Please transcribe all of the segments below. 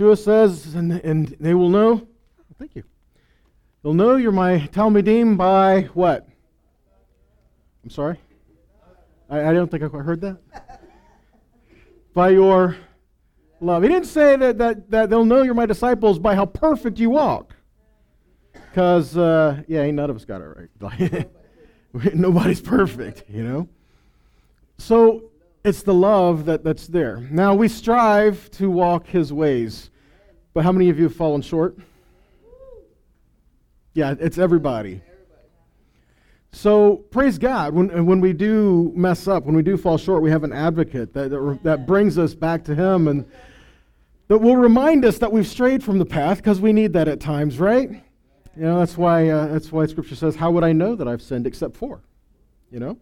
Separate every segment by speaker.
Speaker 1: Yeshua says, and, and they will know, thank you. They'll know you're my Talmidim by what? I'm sorry? I, I don't think I heard that. by your love. He didn't say that, that, that they'll know you're my disciples by how perfect you walk. Because, uh, yeah, ain't none of us got it right. Nobody's perfect, you know? So it's the love that, that's there. Now, we strive to walk his ways, but how many of you have fallen short? Yeah, it's everybody. So praise God. When, when we do mess up, when we do fall short, we have an advocate that, that, that brings us back to Him and that will remind us that we've strayed from the path because we need that at times, right? You know, that's why, uh, that's why Scripture says, How would I know that I've sinned except for? You know?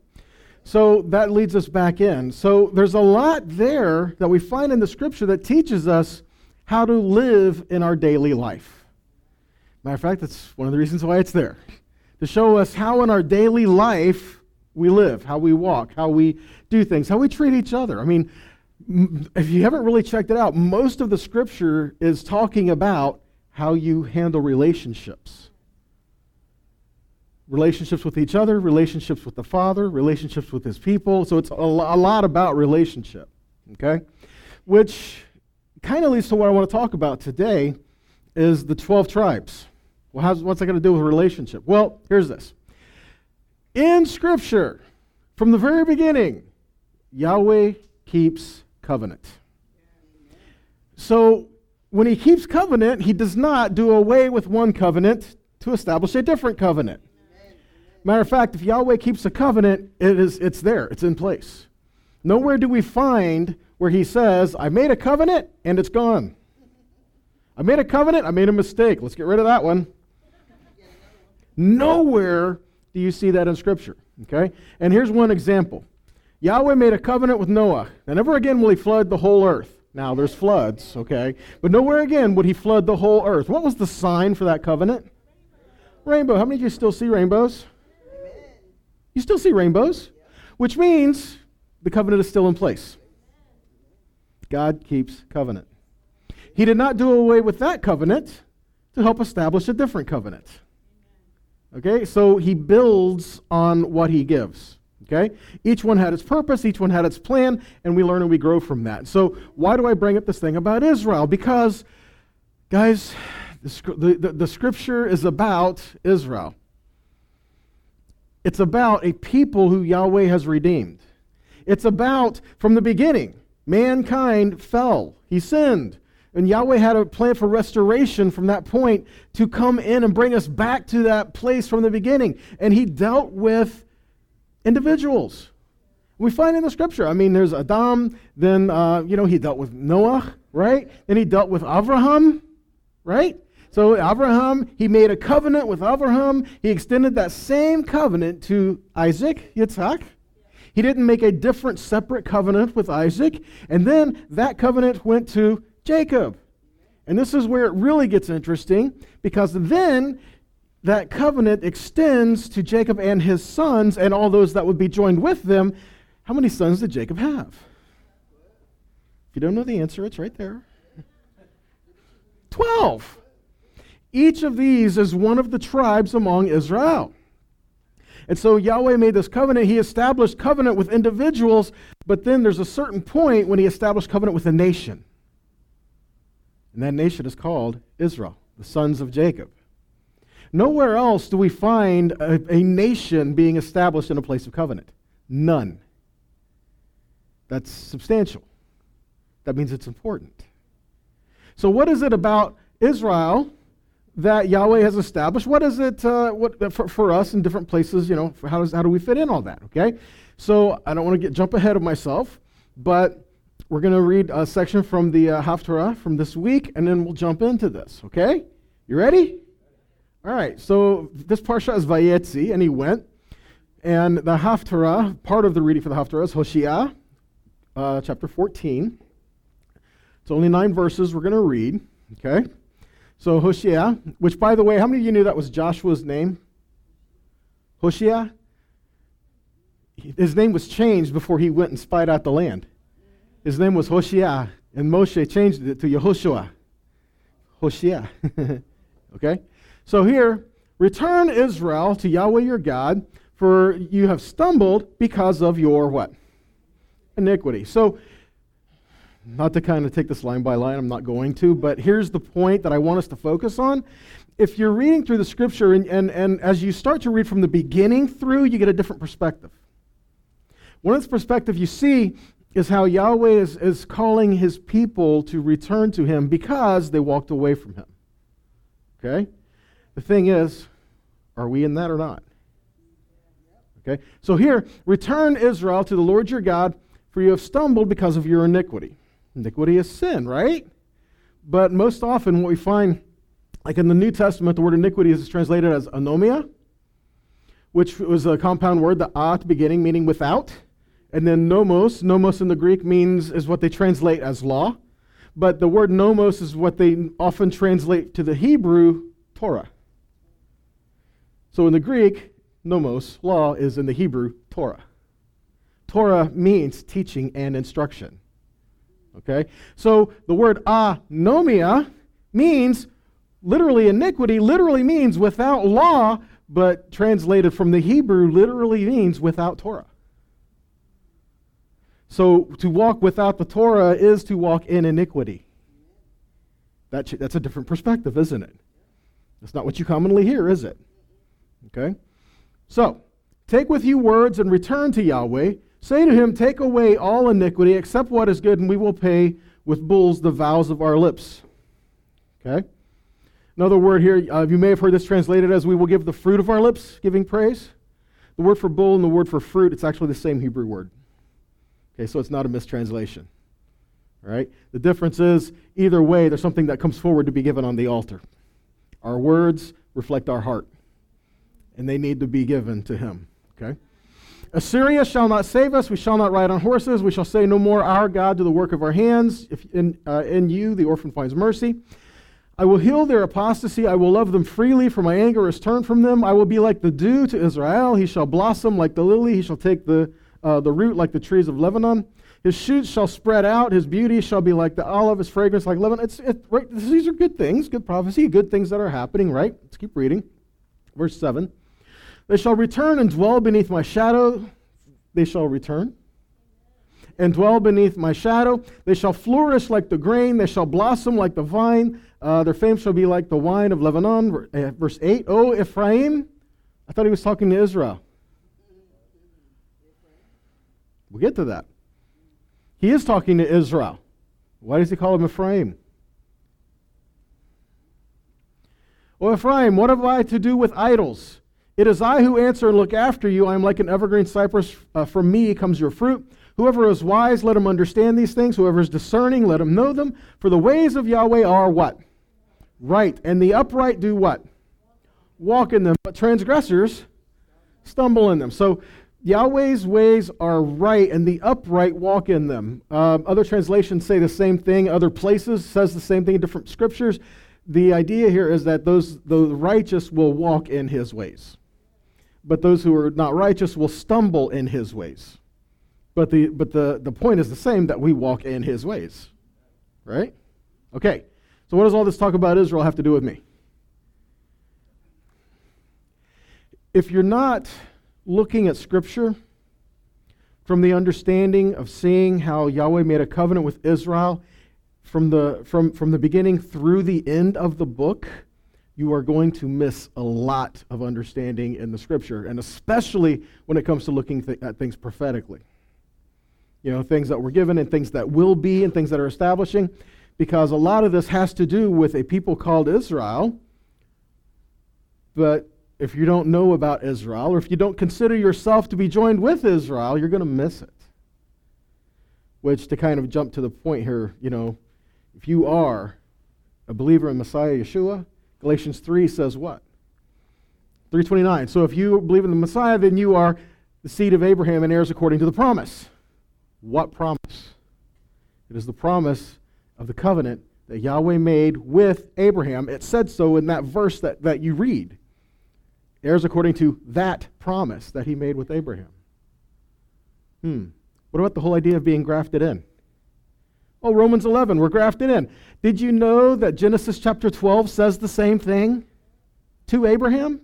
Speaker 1: So that leads us back in. So there's a lot there that we find in the Scripture that teaches us how to live in our daily life. Matter of fact, that's one of the reasons why it's there to show us how in our daily life we live, how we walk, how we do things, how we treat each other. I mean, if you haven't really checked it out, most of the scripture is talking about how you handle relationships. Relationships with each other, relationships with the Father, relationships with His people. So it's a, lot about relationship, okay? Which kind of leads to what I want to talk about today is the 12 tribes. Well, what's that going to do with relationship? Well, here's this. In Scripture, from the very beginning, Yahweh keeps covenant. So when he keeps covenant, he does not do away with one covenant to establish a different covenant. Matter of fact, if Yahweh keeps a covenant, it is, it's there, it's in place. Nowhere do we find where he says, I made a covenant and it's gone. I made a covenant, I made a mistake. Let's get rid of that one. Nowhere do you see that in Scripture. Okay? And here's one example Yahweh made a covenant with Noah. And never again will he flood the whole earth. Now, there's floods, okay? But nowhere again would he flood the whole earth. What was the sign for that covenant? Rainbow. How many of you still see rainbows? You still see rainbows, which means the covenant is still in place. God keeps covenant. He did not do away with that covenant to help establish a different covenant. Okay, so he builds on what he gives. Okay, each one had its purpose, each one had its plan, and we learn and we grow from that. So, why do I bring up this thing about Israel? Because, guys, the, the, the scripture is about Israel. It's about a people who Yahweh has redeemed. It's about, from the beginning, mankind fell, he sinned. And Yahweh had a plan for restoration from that point to come in and bring us back to that place from the beginning. And he dealt with individuals. We find in the scripture. I mean, there's Adam, then, uh, you know, he dealt with Noah, right? Then he dealt with Abraham, right? So, Abraham, he made a covenant with Abraham. He extended that same covenant to Isaac, Yitzhak. He didn't make a different, separate covenant with Isaac. And then that covenant went to Jacob. And this is where it really gets interesting because then that covenant extends to Jacob and his sons and all those that would be joined with them. How many sons did Jacob have? If you don't know the answer, it's right there. Twelve. Each of these is one of the tribes among Israel. And so Yahweh made this covenant. He established covenant with individuals, but then there's a certain point when he established covenant with a nation. And that nation is called Israel, the sons of Jacob. Nowhere else do we find a, a, nation being established in a place of covenant. None. That's substantial. That means it's important. So, what is it about Israel that Yahweh has established? What is it uh, what, for, for, us in different places? You know, how, does, how do we fit in all that? Okay. So, I don't want to get jump ahead of myself, but we're going to read a section from the uh, Haftarah from this week, and then we'll jump into this, okay? You ready? All right, so this parsha is Vayetzi, and he went. And the Haftarah, part of the reading for the Haftarah is Hosea, uh, chapter 14. It's only nine verses we're going to read, okay? So Hoshea, which, by the way, how many of you knew that was Joshua's name? Hoshea? His name was changed before he went and spied out the land. His name was Hoshea, and Moshe changed it to Yehoshua. Hoshea. okay? So here, return Israel to Yahweh your God, for you have stumbled because of your what? Iniquity. So, not to kind of take this line by line, I'm not going to, but here's the point that I want us to focus on. If you're reading through the scripture and, and, and as you start to read from the beginning through, you get a different perspective. One of the perspective you see is how Yahweh is, is calling his people to return to him because they walked away from him. Okay? The thing is, are we in that or not? Okay? So here, return Israel to the Lord your God, for you have stumbled because of your iniquity. Iniquity is sin, right? But most often, what we find, like in the New Testament, the word iniquity is translated as anomia, which was a compound word, the a at beginning, meaning without. And then nomos, nomos in the Greek means is what they translate as law. But the word nomos is what they often translate to the Hebrew Torah. So in the Greek, nomos, law, is in the Hebrew Torah. Torah means teaching and instruction. Okay? So the word anomia means literally iniquity, literally means without law, but translated from the Hebrew literally means without Torah. So to walk without the Torah is to walk in iniquity. That, that's a different perspective, isn't it? That's not what you commonly hear, is it? Okay? So, take with you words and return to Yahweh. Say to him, Take away all iniquity, except what is good, and we will pay with bulls the vows of our lips. Okay? Another word here, uh, you may have heard this translated as we will give the fruit of our lips, giving praise. The word for bull and the word for fruit, it's actually the same Hebrew word. Okay, so it's not a mistranslation. All right? The difference is either way, there's something that comes forward to be given on the altar. Our words reflect our heart, and they need to be given to Him. Okay? Assyria shall not save us. We shall not ride on horses. We shall say no more, Our God, to the work of our hands. If in, uh, in you the orphan finds mercy. I will heal their apostasy. I will love them freely, for my anger is turned from them. I will be like the dew to Israel. He shall blossom like the lily. He shall take the uh, the root like the trees of Lebanon. His shoots shall spread out. His beauty shall be like the olive. His fragrance like Lebanon. It's, it, right, these are good things, good prophecy, good things that are happening, right? Let's keep reading. Verse 7. They shall return and dwell beneath my shadow. They shall return and dwell beneath my shadow. They shall flourish like the grain. They shall blossom like the vine. Uh, their fame shall be like the wine of Lebanon. Uh, verse 8. Oh, Ephraim. I thought he was talking to Israel. We'll get to that. He is talking to Israel. Why does he call him Ephraim? O Ephraim, what have I to do with idols? It is I who answer and look after you. I am like an evergreen cypress. Uh, from me comes your fruit. Whoever is wise, let him understand these things. Whoever is discerning, let him know them. For the ways of Yahweh are what? Right. And the upright do what? Walk in them. But transgressors stumble in them. So Yahweh's ways are right, and the upright walk in them. Um, other translations say the same thing. Other places says the same thing in different scriptures. The idea here is that those the righteous will walk in His ways, but those who are not righteous will stumble in His ways. But the but the the point is the same that we walk in His ways, right? Okay. So what does all this talk about Israel have to do with me? If you're not looking at Scripture from the understanding of seeing how Yahweh made a covenant with Israel from the, from, from the beginning through the end of the book, you are going to miss a lot of understanding in the Scripture, and especially when it comes to looking th- at things prophetically. You know, things that were given and things that will be and things that are establishing, because a lot of this has to do with a people called Israel, but if you don't know about Israel, or if you don't consider yourself to be joined with Israel, you're going to miss it. Which, to kind of jump to the point here, you know, if you are a believer in Messiah Yeshua, Galatians 3 says what? 329. So if you believe in the Messiah, then you are the seed of Abraham and heirs according to the promise. What promise? It is the promise of the covenant that Yahweh made with Abraham. It said so in that verse that, that you read heirs according to that promise that he made with Abraham. Hmm. What about the whole idea of being grafted in? Oh, Romans 11, we're grafted in. Did you know that Genesis chapter 12 says the same thing to Abraham?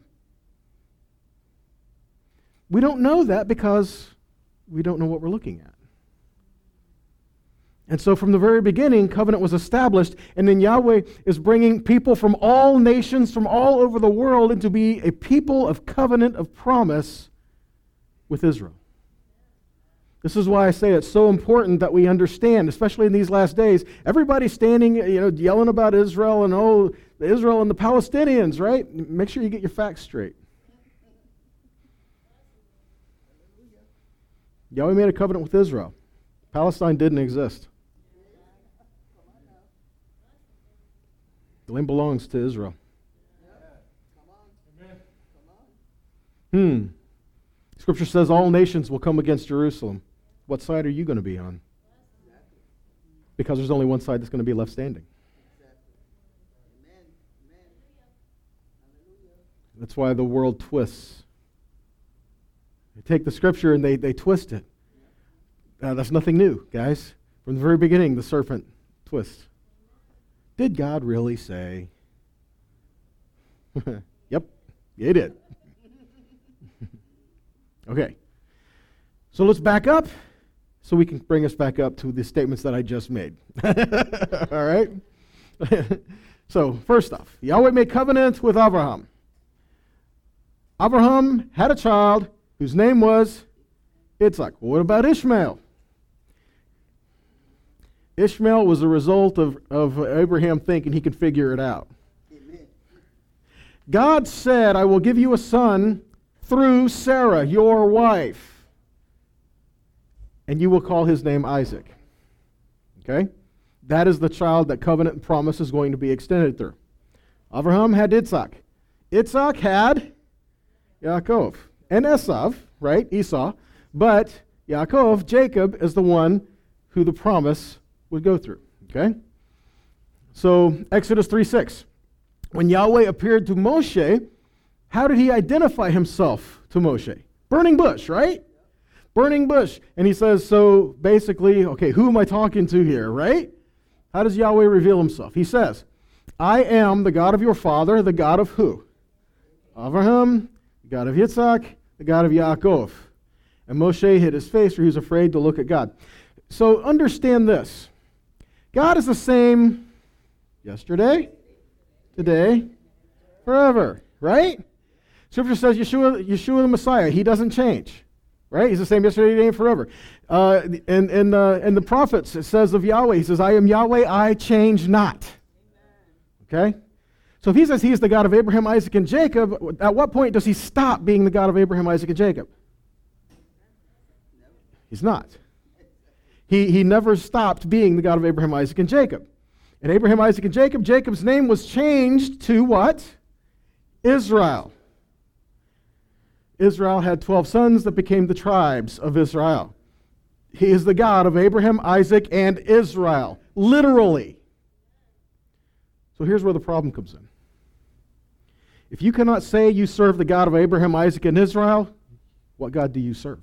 Speaker 1: We don't know that because we don't know what we're looking at. And so, from the very beginning, covenant was established, and then Yahweh is bringing people from all nations, from all over the world, into be a people of covenant of promise with Israel. This is why I say it's so important that we understand, especially in these last days. Everybody's standing, you know, yelling about Israel and oh, Israel and the Palestinians, right? Make sure you get your facts straight. Yahweh made a covenant with Israel. Palestine didn't exist. The land belongs to Israel. Hmm. Scripture says all nations will come against Jerusalem. What side are you going to be on? Because there's only one side that's going to be left standing. That's why the world twists. They take the scripture and they, they twist it. Uh, that's nothing new, guys. From the very beginning, the serpent twists. Did God really say? yep, he did. okay. So let's back up so we can bring us back up to the statements that I just made. All right? so, first off, Yahweh made covenant with Abraham. Abraham had a child whose name was Isaac. Well, what about Ishmael? Ishmael was a result of, of Abraham thinking he could figure it out. Amen. God said, I will give you a son through Sarah, your wife, and you will call his name Isaac. Okay? That is the child that covenant and promise is going to be extended through. Abraham had Isaac. Isaac had Yaakov and Esav, right? Esau. But Yaakov, Jacob, is the one who the promise would go through. Okay? So, Exodus 3 6. When Yahweh appeared to Moshe, how did he identify himself to Moshe? Burning bush, right? Burning bush. And he says, so basically, okay, who am I talking to here, right? How does Yahweh reveal himself? He says, I am the God of your father, the God of who? Abraham, the God of Yitzhak, the God of Yaakov. And Moshe hid his face, for he was afraid to look at God. So understand this God is the same yesterday, today, forever, right? Scripture says Yeshua, Yeshua the Messiah, he doesn't change, right? He's the same yesterday, today, and forever. Uh, and, and, uh, and the prophets, it says of Yahweh, he says, I am Yahweh, I change not. Okay? So if he says he is the God of Abraham, Isaac, and Jacob, at what point does he stop being the God of Abraham, Isaac, and Jacob? He's not. He, he never stopped being the God of Abraham, Isaac, and Jacob. And Abraham, Isaac, and Jacob, Jacob's name was changed to what? Israel. Israel had 12 sons that became the tribes of Israel. He is the God of Abraham, Isaac, and Israel, literally. So here's where the problem comes in. If you cannot say you serve the God of Abraham, Isaac, and Israel, what God do you serve?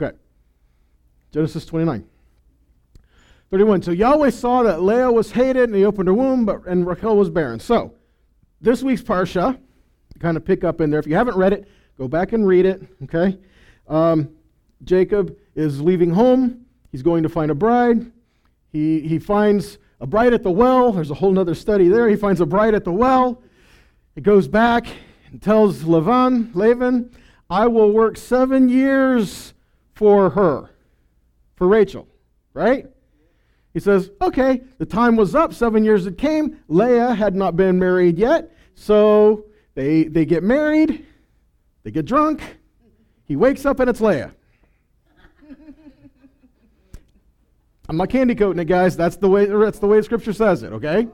Speaker 1: Okay. Genesis 29. 31. So Yahweh saw that Leah was hated, and he opened her womb, but, and Rachel was barren. So, this week's Parsha, kind of pick up in there. If you haven't read it, go back and read it, okay? Um, Jacob is leaving home. He's going to find a bride. He, he finds a bride at the well. There's a whole other study there. He finds a bride at the well. He goes back and tells Lavan, Laban, I will work seven years for her, for Rachel, right? He says, okay, the time was up, seven years it came. Leah had not been married yet, so they, they get married, they get drunk. He wakes up and it's Leah. I'm not candy coating it, guys. That's the way. That's the way Scripture says it. Okay.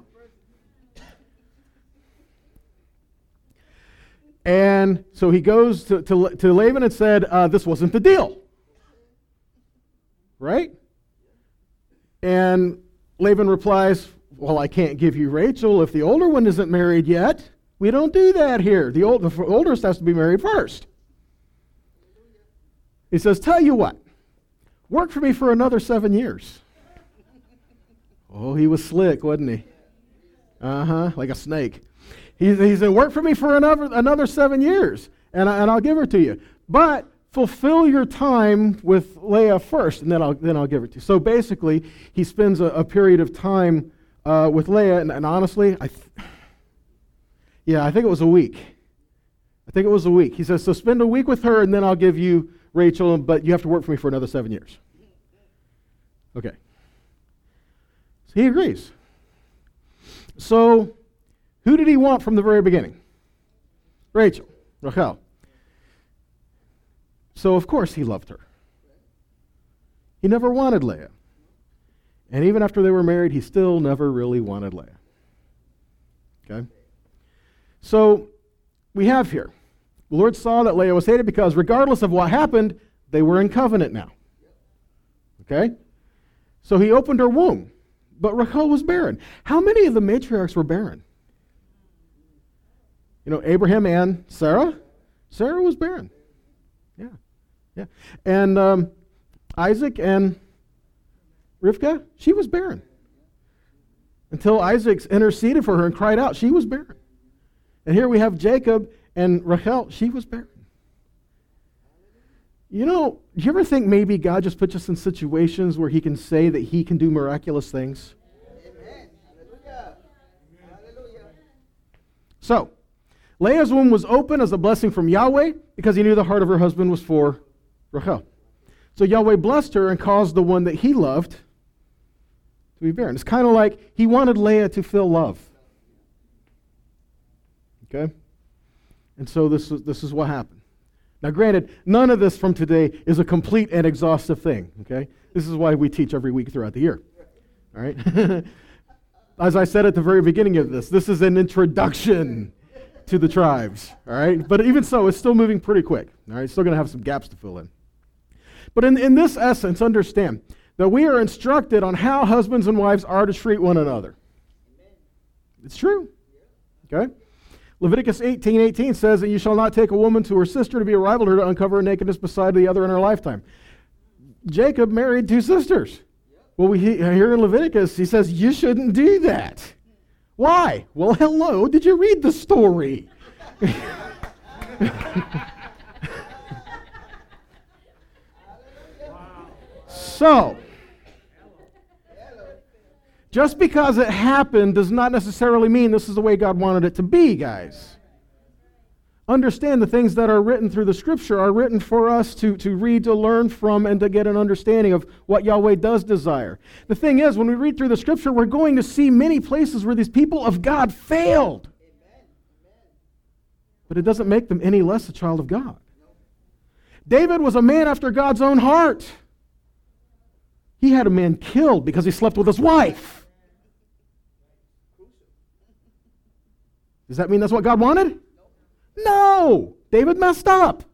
Speaker 1: And so he goes to, to, to Laban and said, uh, This wasn't the deal. Right? And Laban replies, Well, I can't give you Rachel if the older one isn't married yet. We don't do that here. The, old, the oldest has to be married first. He says, Tell you what, work for me for another seven years. Oh, he was slick, wasn't he? Uh huh, like a snake. He, he said, Work for me for another, another seven years, and, I, and I'll give her to you. But fulfill your time with Leah first, and then I'll, then I'll give it to you. So basically, he spends a, a period of time uh, with Leah, and, and honestly, I th- yeah, I think it was a week. I think it was a week. He says, So spend a week with her, and then I'll give you Rachel, but you have to work for me for another seven years. Okay. So he agrees. So, who did he want from the very beginning? Rachel, Rachel. So, of course, he loved her. He never wanted Leah. And even after they were married, he still never really wanted Leah. Okay? So, we have here the Lord saw that Leah was hated because, regardless of what happened, they were in covenant now. Okay? So he opened her womb, but Rachel was barren. How many of the matriarchs were barren? You know, Abraham and Sarah? Sarah was barren. Yeah. Yeah. And um, Isaac and Rivka, she was barren. Until Isaac interceded for her and cried out, she was barren. And here we have Jacob and Rachel, she was barren. You know, do you ever think maybe God just puts us in situations where He can say that He can do miraculous things? So, Leah's womb was open as a blessing from Yahweh because he knew the heart of her husband was for Rachel. So Yahweh blessed her and caused the one that he loved to be barren. It's kind of like he wanted Leah to feel love. Okay? And so this is, this is what happened. Now, granted, none of this from today is a complete and exhaustive thing, okay? This is why we teach every week throughout the year, all right? As I said at the very beginning of this, this is an introduction to the tribes, all right? But even so, it's still moving pretty quick, all right? Still going to have some gaps to fill in. But in, in this essence, understand that we are instructed on how husbands and wives are to treat one another. It's true, okay? Leviticus 18 18 says that you shall not take a woman to her sister to be a rival to her to uncover her nakedness beside the other in her lifetime. Jacob married two sisters. Well, we hear in Leviticus, he says, you shouldn't do that. Why? Well, hello, did you read the story? so, just because it happened does not necessarily mean this is the way God wanted it to be, guys. Understand the things that are written through the scripture are written for us to, to read, to learn from, and to get an understanding of what Yahweh does desire. The thing is, when we read through the scripture, we're going to see many places where these people of God failed. But it doesn't make them any less a child of God. David was a man after God's own heart. He had a man killed because he slept with his wife. Does that mean that's what God wanted? No. David messed up.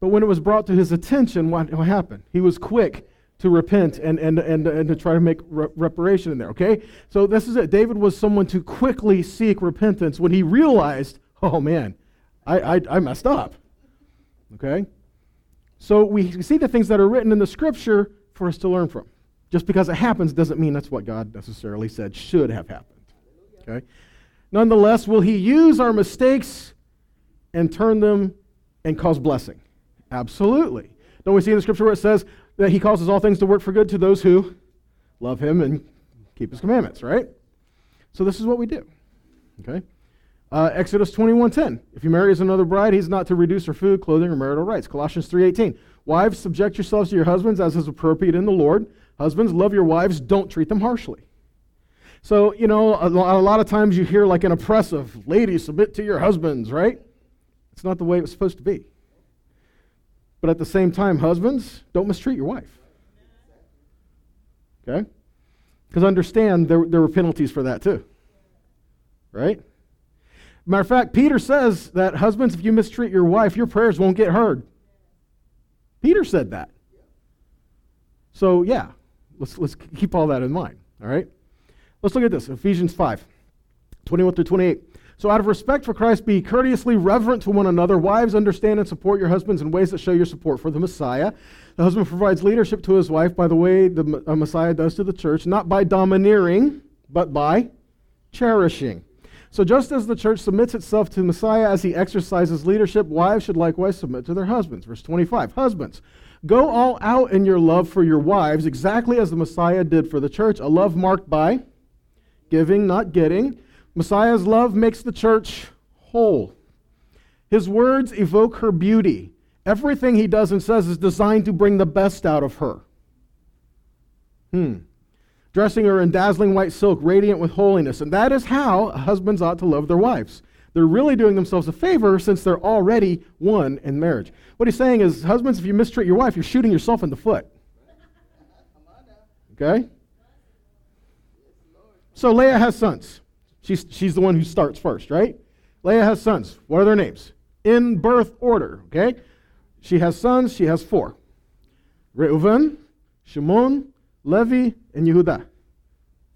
Speaker 1: But when it was brought to his attention, what, what happened? He was quick to repent and, and, and, and to try to make re- reparation in there, okay? So this is it. David was someone to quickly seek repentance when he realized, oh man, I, I, I messed up, okay? So we see the things that are written in the scripture for us to learn from. Just because it happens doesn't mean that's what God necessarily said should have happened. Okay? Nonetheless, will He use our mistakes and turn them and cause blessing? Absolutely. Don't we see in the scripture where it says that He causes all things to work for good to those who love Him and keep His commandments, right? So this is what we do. Okay? Uh, Exodus 21.10. If he marries another bride, he's not to reduce her food, clothing, or marital rights. Colossians 3.18. Wives, subject yourselves to your husbands as is appropriate in the Lord. Husbands, love your wives. Don't treat them harshly. So, you know, a, a lot of times you hear like an oppressive, ladies, submit to your husbands, right? It's not the way it was supposed to be. But at the same time, husbands, don't mistreat your wife. Okay? Because understand there, there were penalties for that too. Right? Matter of fact, Peter says that husbands, if you mistreat your wife, your prayers won't get heard. Peter said that. So, yeah, let's, let's keep all that in mind. All right? Let's look at this Ephesians 5 21 through 28. So, out of respect for Christ, be courteously reverent to one another. Wives, understand and support your husbands in ways that show your support for the Messiah. The husband provides leadership to his wife by the way the uh, Messiah does to the church, not by domineering, but by cherishing. So, just as the church submits itself to Messiah as he exercises leadership, wives should likewise submit to their husbands. Verse 25 Husbands, go all out in your love for your wives, exactly as the Messiah did for the church, a love marked by giving, not getting Messiah's love makes the church whole. His words evoke her beauty. Everything he does and says is designed to bring the best out of her. Hmm. Dressing her in dazzling white silk, radiant with holiness. And that is how husbands ought to love their wives. They're really doing themselves a favor since they're already one in marriage. What he's saying is, husbands, if you mistreat your wife, you're shooting yourself in the foot. Okay? So Leah has sons. She's, she's the one who starts first, right? Leah has sons. What are their names? In birth order, okay? She has sons, she has four Reuven, Shimon, Levi, and Yehuda.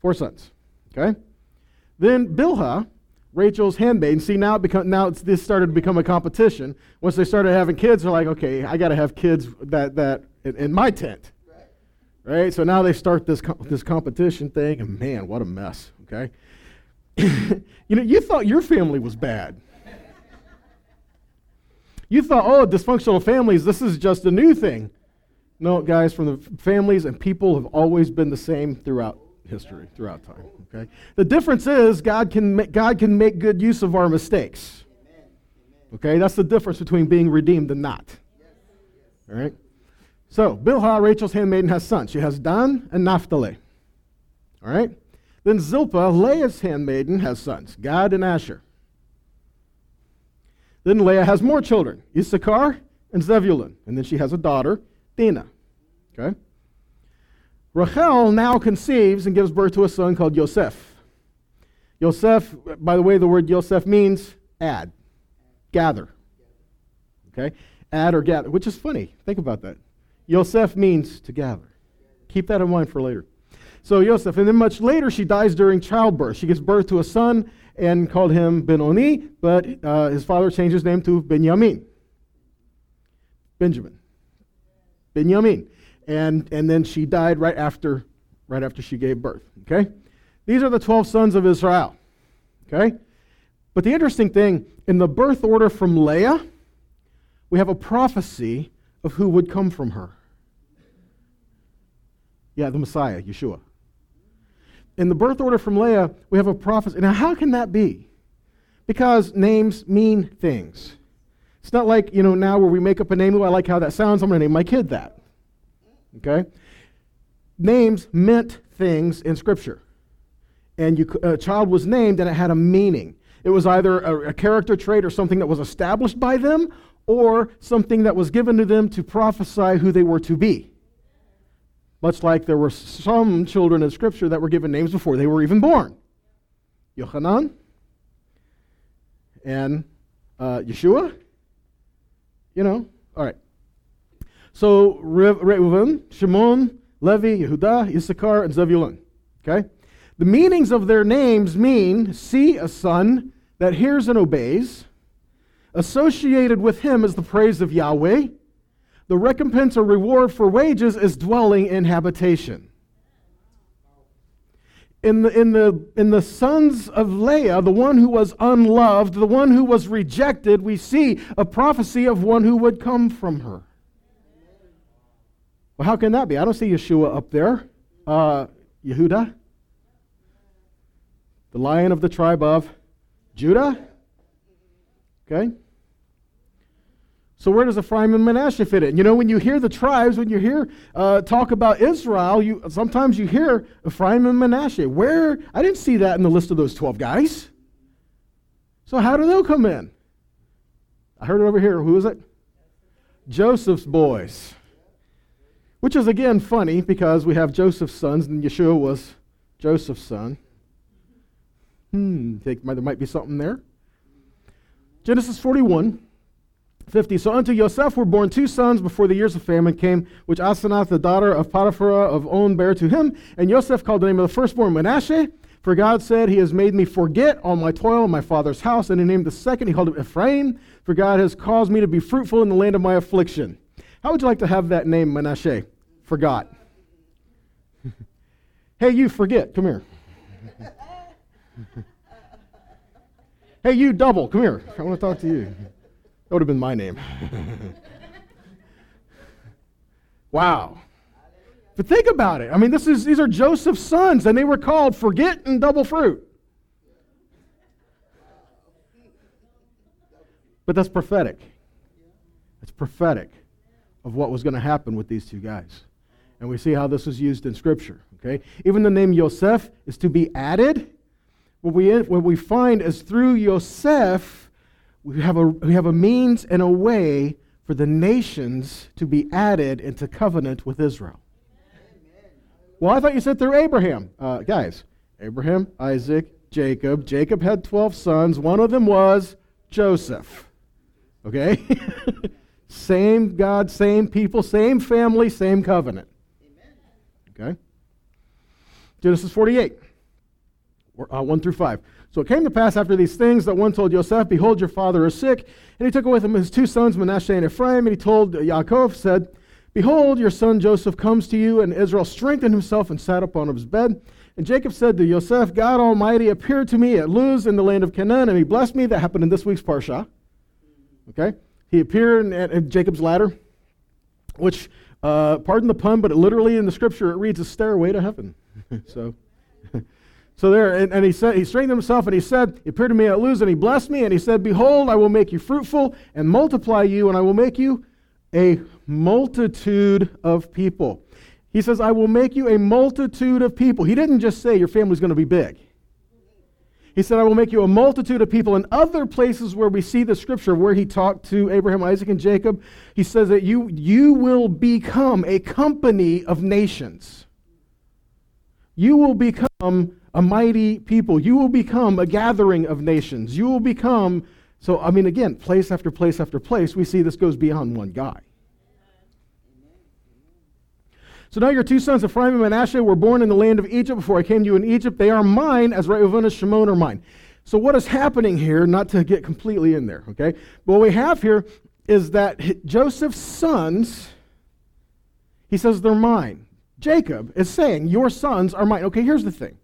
Speaker 1: Four sons, okay? Then Bilhah, Rachel's handmaid. See, now, it become, now it's, this started to become a competition. Once they started having kids, they're like, okay, I got to have kids that, that in, in my tent. Right. right? So now they start this, this competition thing, and man, what a mess, okay? you know, you thought your family was bad. You thought, oh, dysfunctional families, this is just a new thing. No, guys, from the families and people have always been the same throughout history, throughout time. Okay. The difference is God can make, God can make good use of our mistakes. Okay, that's the difference between being redeemed and not. All right. So Bilhah, Rachel's handmaiden, has sons. She has Dan and Naphtali. All right. Then Zilpah, Leah's handmaiden, has sons, Gad and Asher. Then Leah has more children, Issachar and Zebulun. And then she has a daughter, Dinah. Okay? Rachel now conceives and gives birth to a son called Yosef. Yosef, by the way, the word Yosef means add, gather. Okay? Add or gather, which is funny. Think about that. Yosef means to gather. Keep that in mind for later. So Joseph, and then much later she dies during childbirth. She gives birth to a son and called him Benoni, but uh, his father changed his name to Benjamin. Benjamin. Benjamin. And, and then she died right after, right after she gave birth. Okay? These are the 12 sons of Israel. Okay? But the interesting thing, in the birth order from Leah, we have a prophecy of who would come from her. Yeah, the Messiah, Yeshua in the birth order from Leah, we have a prophecy. Now, how can that be? Because names mean things. It's not like, you know, now where we make up a name, oh, I like how that sounds, I'm going to name my kid that. Okay? Names meant things in Scripture. And you, a child was named and it had a meaning. It was either a, a character trait or something that was established by them or something that was given to them to prophesy who they were to be. Much like there were some children in Scripture that were given names before they were even born Yochanan and uh, Yeshua. You know, all right. So Reuven, Shimon, Levi, Yehuda, Issachar, and Zebulun. Okay? The meanings of their names mean see a son that hears and obeys. Associated with him is the praise of Yahweh the recompense or reward for wages is dwelling in habitation. In the, in, the, in the sons of Leah, the one who was unloved, the one who was rejected, we see a prophecy of one who would come from her. Well, how can that be? I don't see Yeshua up there. Uh, Yehuda, the lion of the tribe of Judah. Okay? So where does Ephraim and Manasseh fit in? You know, when you hear the tribes, when you hear uh, talk about Israel, you sometimes you hear Ephraim and Manasseh. Where I didn't see that in the list of those twelve guys. So how do they come in? I heard it over here. Who is it? Joseph's boys. Which is again funny because we have Joseph's sons and Yeshua was Joseph's son. Hmm, think there might be something there. Genesis 41. 50. So unto Yosef were born two sons before the years of famine came, which Asenath, the daughter of Potiphar of On, bare to him. And Yosef called the name of the firstborn Manasseh, For God said, He has made me forget all my toil in my father's house. And he named the second, he called it Ephraim. For God has caused me to be fruitful in the land of my affliction. How would you like to have that name, Manasseh? Forgot. hey, you forget. Come here. hey, you double. Come here. I want to talk to you. That would have been my name. wow. But think about it. I mean, this is, these are Joseph's sons, and they were called forget and double fruit. But that's prophetic. It's prophetic of what was going to happen with these two guys. And we see how this is used in Scripture. Okay? Even the name Yosef is to be added. What we, what we find is through Yosef, we have, a, we have a means and a way for the nations to be added into covenant with Israel. Well, I thought you said through Abraham. Uh, guys, Abraham, Isaac, Jacob. Jacob had 12 sons. One of them was Joseph. Okay? same God, same people, same family, same covenant. Okay? Genesis 48, uh, 1 through 5. So it came to pass after these things that one told Joseph, Behold, your father is sick. And he took with him his two sons, Manasseh and Ephraim. And he told Yaakov, said, Behold, your son Joseph comes to you. And Israel strengthened himself and sat upon his bed. And Jacob said to Joseph, God Almighty appeared to me at Luz in the land of Canaan, and he blessed me. That happened in this week's Parsha. Okay? He appeared at, at Jacob's ladder, which, uh, pardon the pun, but literally in the scripture it reads a stairway to heaven. so. So there, and, and, he said, he strengthened himself, and he said, He appeared to me at Luz, and he blessed me, and he said, Behold, I will make you fruitful and multiply you, and I will make you a multitude of people. He says, I will make you a multitude of people. He didn't just say your family's going to be big. He said, I will make you a multitude of people. In other places where we see the scripture, where he talked to Abraham, Isaac, and Jacob, he says that you, you will become a company of nations. You will become a mighty people. You will become a gathering of nations. You will become, so, I mean, again, place after place after place, we see this goes beyond one guy. So now your two sons, Ephraim and Manasseh, were born in the land of Egypt before I came to you in Egypt. They are mine, as Reuven and Shimon are mine. So what is happening here, not to get completely in there, okay? But what we have here is that Joseph's sons, he says they're mine. Jacob is saying, Your sons are mine. Okay, here's the thing.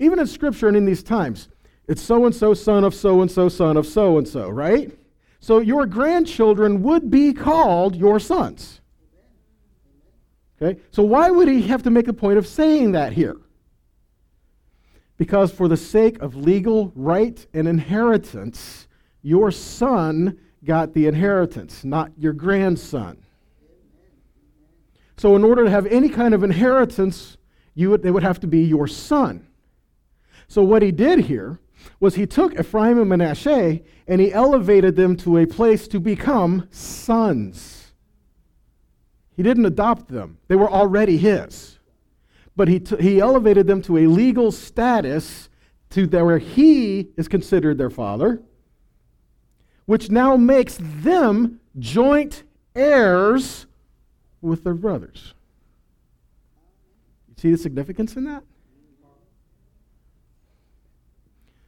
Speaker 1: Even in Scripture and in these times, it's so and so, son of so and so, son of so and so, right? So your grandchildren would be called your sons. Okay? So why would he have to make a point of saying that here? Because for the sake of legal right and inheritance, your son got the inheritance, not your grandson. So in order to have any kind of inheritance, you would, they would have to be your son. So what he did here was he took Ephraim and Manasseh and he elevated them to a place to become sons. He didn't adopt them, they were already his. But he, t- he elevated them to a legal status to where he is considered their father, which now makes them joint heirs with their brothers. You see the significance in that?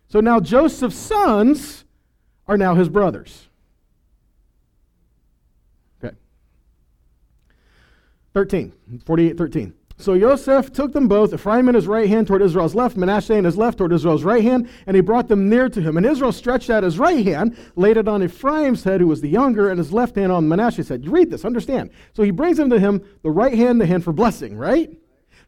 Speaker 1: So now Joseph's sons are now his brothers. 13, 48, 13. So Joseph took them both, Ephraim in his right hand toward Israel's left, Manasseh in his left toward Israel's right hand, and he brought them near to him. And Israel stretched out his right hand, laid it on Ephraim's head, who was the younger, and his left hand on Manasseh's head. You read this, understand. So he brings them to him, the right hand, the hand for blessing, right?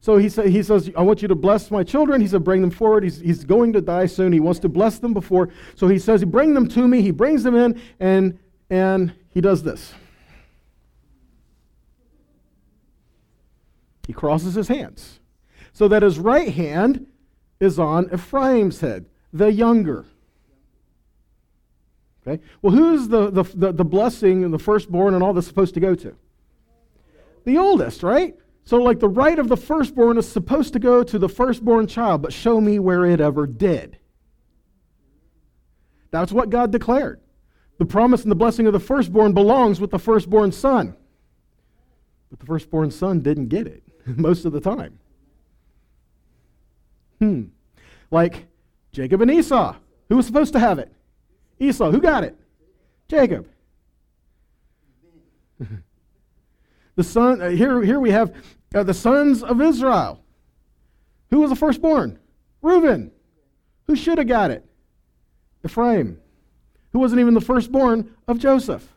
Speaker 1: So he, sa- he says, I want you to bless my children. He said, bring them forward. He's, he's going to die soon. He wants to bless them before. So he says, bring them to me. He brings them in, and, and he does this. He crosses his hands so that his right hand is on Ephraim's head, the younger. Okay? Well, who's the, the, the, the blessing and the firstborn and all this supposed to go to? The oldest, right? So, like the right of the firstborn is supposed to go to the firstborn child, but show me where it ever did. That's what God declared. The promise and the blessing of the firstborn belongs with the firstborn son. But the firstborn son didn't get it. most of the time. Hmm. like Jacob and Esau. Who was supposed to have it? Esau. Who got it? Jacob. the son, uh, here, here we have uh, the sons of Israel. Who was the firstborn? Reuben. Who should have got it? Ephraim. Who wasn't even the firstborn of Joseph.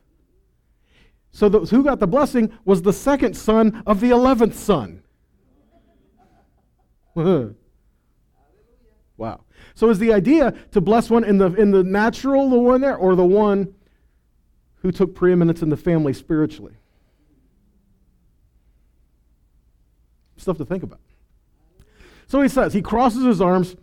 Speaker 1: So who got the blessing was the second son of the eleventh son. wow. So is the idea to bless one in the in the natural, the one there, or the one who took preeminence in the family spiritually? Stuff to think about. So he says, he crosses his arms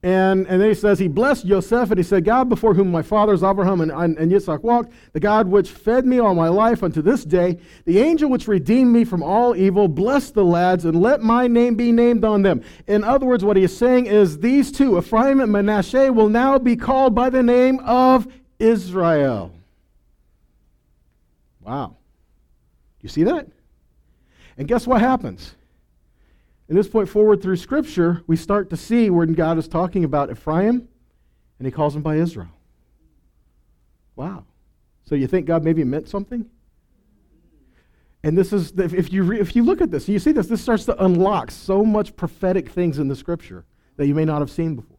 Speaker 1: and, and then he says, He blessed Joseph, and he said, God before whom my fathers Abraham and, and, and Yitzhak walked, the God which fed me all my life unto this day, the angel which redeemed me from all evil, bless the lads, and let my name be named on them. In other words, what he is saying is, These two, Ephraim and Manasseh, will now be called by the name of Israel. Wow. You see that? And guess what happens? In this point forward through Scripture, we start to see when God is talking about Ephraim and he calls him by Israel. Wow. So you think God maybe meant something? And this is, if you, if you look at this, you see this, this starts to unlock so much prophetic things in the Scripture that you may not have seen before.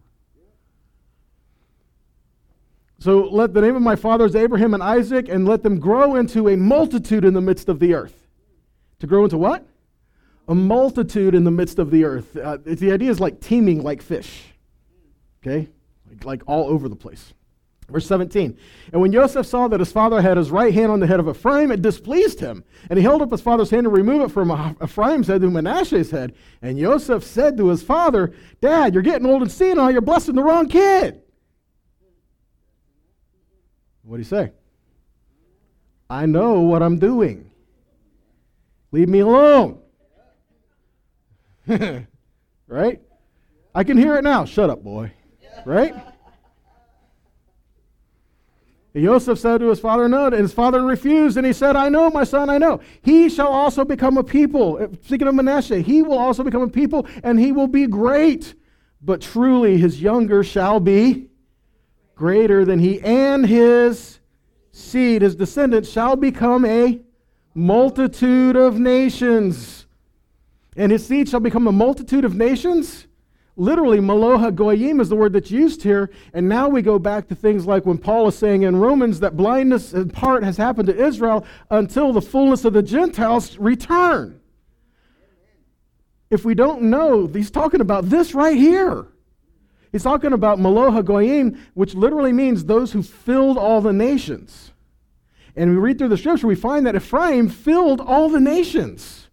Speaker 1: So let the name of my fathers Abraham and Isaac, and let them grow into a multitude in the midst of the earth. To grow into what? A multitude in the midst of the earth. Uh, the idea is like teeming like fish, okay? Like, like all over the place. Verse 17. And when Joseph saw that his father had his right hand on the head of Ephraim, it displeased him. And he held up his father's hand to remove it from Ephraim's head to Manasseh's head. And Joseph said to his father, Dad, you're getting old and senile. You're blessing the wrong kid. What do you say? I know what I'm doing. Leave me alone. right? I can hear it now. Shut up, boy. Right? And Joseph said to his father, No, and his father refused, and he said, I know, my son, I know. He shall also become a people. Uh, speaking of Manasseh, he will also become a people, and he will be great. But truly, his younger shall be greater than he, and his seed, his descendants, shall become a multitude of nations and his seed shall become a multitude of nations. Literally, Maloha Goyim is the word that's used here. And now we go back to things like when Paul is saying in Romans that blindness in part has happened to Israel until the fullness of the Gentiles return. If we don't know, he's talking about this right here. He's talking about Maloha Goyim, which literally means those who filled all the nations. And we read through the scripture, we find that Ephraim filled all the nations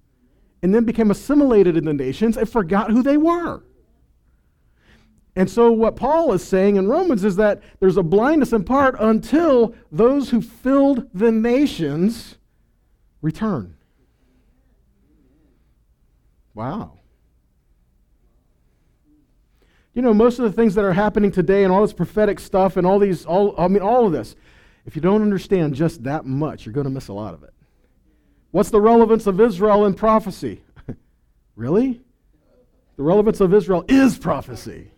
Speaker 1: and then became assimilated in the nations and forgot who they were. And so, what Paul is saying in Romans is that there's a blindness in part until those who filled the nations return. Wow. You know, most of the things that are happening today and all this prophetic stuff and all these, all, I mean, all of this, if you don't understand just that much, you're going to miss a lot of it. What's the relevance of Israel in prophecy? really? The relevance of Israel is prophecy.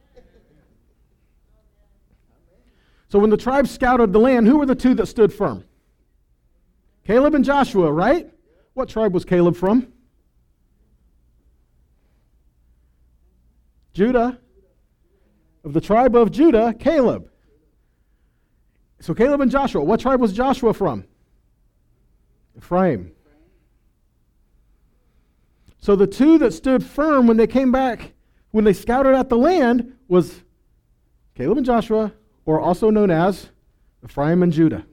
Speaker 1: So when the tribes scouted the land, who were the two that stood firm? Caleb and Joshua, right? What tribe was Caleb from? Judah. Of the tribe of Judah, Caleb. So Caleb and Joshua. What tribe was Joshua from? Ephraim. So the two that stood firm when they came back, when they scouted out the land, was Caleb and Joshua, or also known as Ephraim and Judah.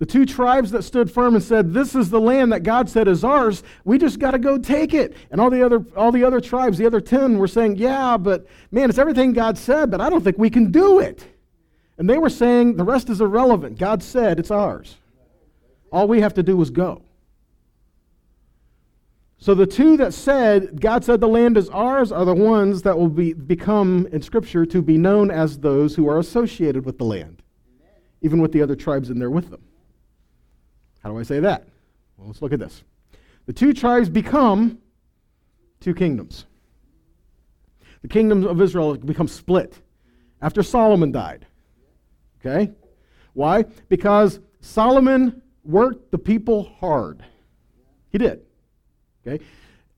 Speaker 1: The two tribes that stood firm and said, This is the land that God said is ours. We just got to go take it. And all the, other, all the other tribes, the other 10, were saying, Yeah, but man, it's everything God said, but I don't think we can do it. And they were saying, The rest is irrelevant. God said it's ours. All we have to do is go. So the two that said, God said the land is ours, are the ones that will be, become in Scripture to be known as those who are associated with the land, even with the other tribes in there with them. How do I say that? Well, let's look at this. The two tribes become two kingdoms. The kingdom of Israel becomes split after Solomon died. Okay? Why? Because Solomon worked the people hard. He did. Okay?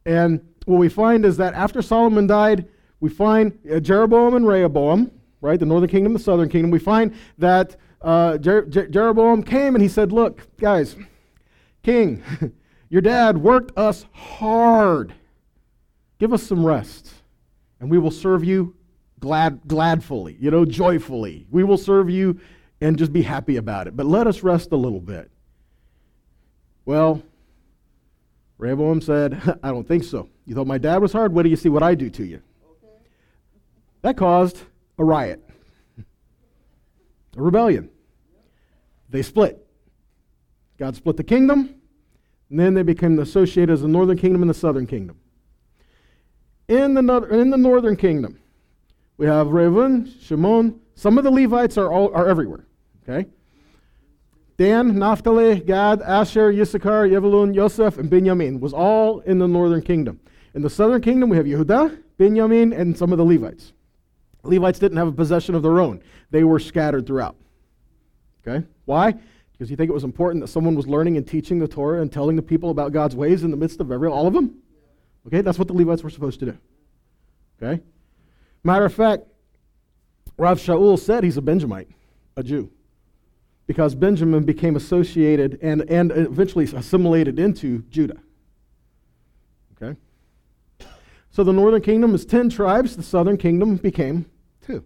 Speaker 1: And what we find is that after Solomon died, we find uh, Jeroboam and Rehoboam, right, the northern kingdom, the southern kingdom. We find that uh, Jer- Jer- Jeroboam came and he said, Look, guys, king, your dad worked us hard. Give us some rest, and we will serve you glad, gladfully, you know, joyfully. We will serve you and just be happy about it. But let us rest a little bit. Well, Rehoboam said, I don't think so. You thought my dad was hard? What do you see what I do to you? Okay. That caused a riot, a rebellion. They split. God split the kingdom, and then they became associated as the northern kingdom and the southern kingdom. In the, in the northern kingdom, we have Reuben, Shimon. Some of the Levites are, all, are everywhere. Okay? Dan, Naphtali, Gad, Asher, Issachar, Yevulun, Yosef, and Benjamin was all in the northern kingdom. In the southern kingdom, we have Yehuda, Benjamin, and some of the Levites. Levites didn't have a possession of their own. They were scattered throughout. Okay? Why? Because you think it was important that someone was learning and teaching the Torah and telling the people about God's ways in the midst of every all of them? Okay? That's what the Levites were supposed to do. Okay? Matter of fact, Rav Shaul said he's a Benjamite, a Jew because Benjamin became associated and, and eventually assimilated into Judah. Okay? So the northern kingdom is 10 tribes, the southern kingdom became two.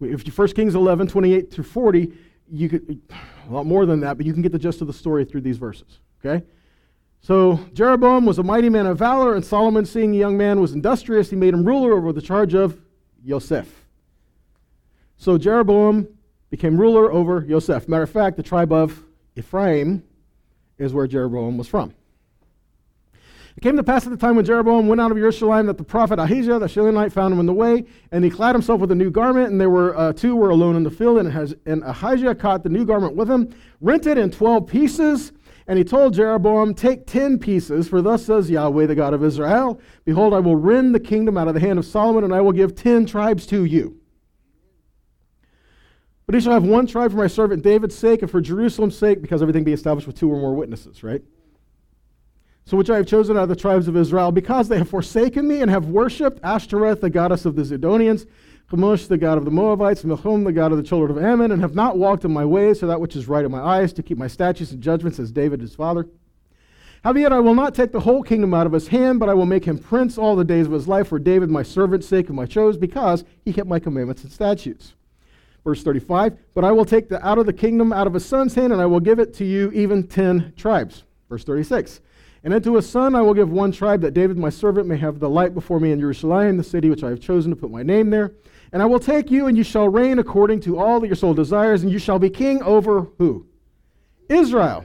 Speaker 1: If you 1 Kings 11, 28 through 40, you could, a lot more than that, but you can get the gist of the story through these verses. Okay? So Jeroboam was a mighty man of valor, and Solomon, seeing a young man was industrious, he made him ruler over the charge of Yosef. So Jeroboam became ruler over Yosef. Matter of fact, the tribe of Ephraim is where Jeroboam was from. It came to pass at the time when Jeroboam went out of Jerusalem that the prophet Ahijah, the Shilonite, found him in the way, and he clad himself with a new garment, and there were uh, two were alone in the field, and, has, and Ahijah caught the new garment with him, rent it in twelve pieces, and he told Jeroboam, Take ten pieces, for thus says Yahweh, the God of Israel, Behold, I will rend the kingdom out of the hand of Solomon, and I will give ten tribes to you. But he shall have one tribe for my servant David's sake and for Jerusalem's sake, because everything be established with two or more witnesses, right? So which I have chosen out of the tribes of Israel, because they have forsaken me and have worshipped Ashtoreth, the goddess of the Zidonians, Chemosh, the god of the Moabites, Milcom, the god of the children of Ammon, and have not walked in my ways, to that which is right in my eyes, to keep my statutes and judgments as David his father. Howbeit I will not take the whole kingdom out of his hand, but I will make him prince all the days of his life for David my servant's sake, whom I chose, because he kept my commandments and statutes. Verse 35 But I will take the, out of the kingdom out of a son's hand, and I will give it to you, even ten tribes. Verse 36 And unto a son I will give one tribe, that David my servant may have the light before me in Jerusalem, the city which I have chosen to put my name there. And I will take you, and you shall reign according to all that your soul desires, and you shall be king over who? Israel.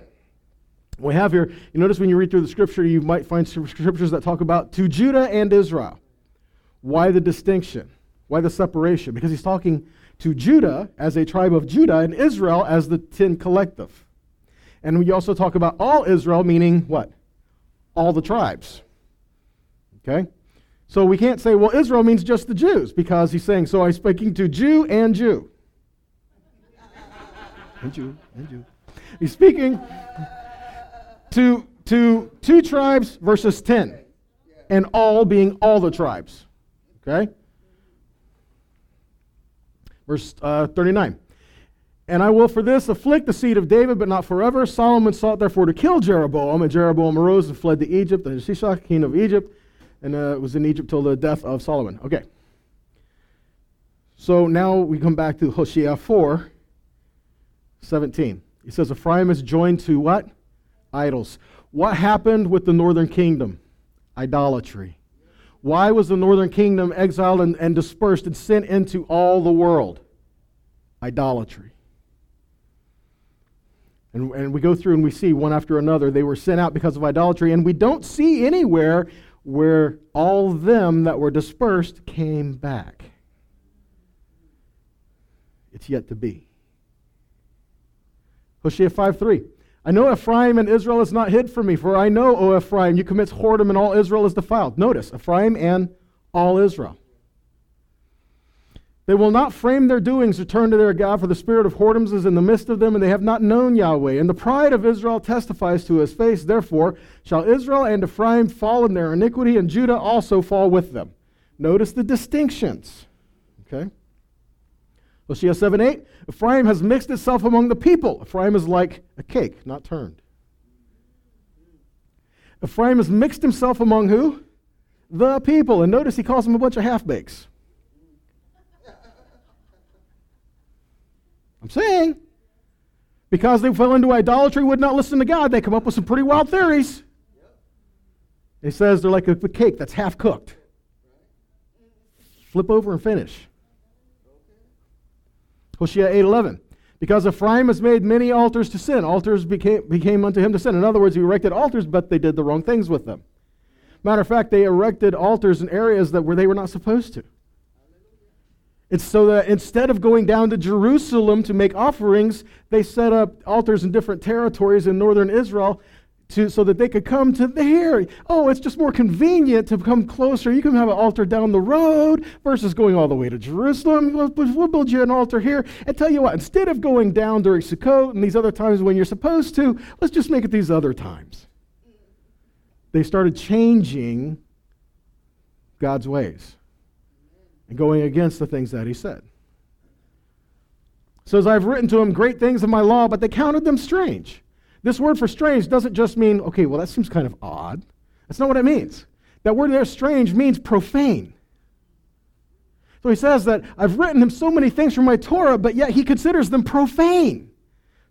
Speaker 1: We have here, you notice when you read through the scripture, you might find scriptures that talk about to Judah and Israel. Why the distinction? Why the separation? Because he's talking to Judah as a tribe of Judah and Israel as the ten collective. And we also talk about all Israel, meaning what? All the tribes. Okay? So we can't say, well, Israel means just the Jews, because he's saying, so I'm speaking to Jew and Jew. and Jew, and Jew. He's speaking to, to two tribes versus ten, and all being all the tribes. Okay? Verse uh, 39. And I will for this afflict the seed of David, but not forever. Solomon sought therefore to kill Jeroboam, and Jeroboam arose and fled to Egypt, and Shishak, king of Egypt, and uh, was in Egypt till the death of Solomon. Okay. So now we come back to Hosea 4 17. He says, Ephraim is joined to what? Idols. What happened with the northern kingdom? Idolatry. Why was the northern kingdom exiled and, and dispersed and sent into all the world? Idolatry. And, and we go through and we see one after another, they were sent out because of idolatry. And we don't see anywhere where all them that were dispersed came back. It's yet to be. Hosea 5 3. I know Ephraim and Israel is not hid from me, for I know, O Ephraim, you commit whoredom and all Israel is defiled. Notice, Ephraim and All Israel. They will not frame their doings to turn to their God, for the spirit of whoredoms is in the midst of them, and they have not known Yahweh. And the pride of Israel testifies to his face. Therefore, shall Israel and Ephraim fall in their iniquity, and Judah also fall with them. Notice the distinctions. Okay? Hosea 7 8. Ephraim has mixed itself among the people. Ephraim is like a cake, not turned. Ephraim has mixed himself among who? The people. And notice he calls them a bunch of half bakes. I'm saying. Because they fell into idolatry, would not listen to God, they come up with some pretty wild theories. He says they're like a cake that's half cooked. Flip over and finish. Hosea 8:11. Because Ephraim has made many altars to sin. Altars became, became unto him to sin. In other words, he erected altars, but they did the wrong things with them. Matter of fact, they erected altars in areas that where they were not supposed to. It's so that instead of going down to Jerusalem to make offerings, they set up altars in different territories in northern Israel to, so that they could come to there. Oh, it's just more convenient to come closer. You can have an altar down the road versus going all the way to Jerusalem. We'll, we'll build you an altar here. And tell you what, instead of going down during Sukkot and these other times when you're supposed to, let's just make it these other times. They started changing God's ways and going against the things that he said. So as I've written to them great things of my law, but they counted them strange. This word for strange doesn't just mean, okay, well, that seems kind of odd. That's not what it means. That word there, strange, means profane. So he says that I've written him so many things from my Torah, but yet he considers them profane.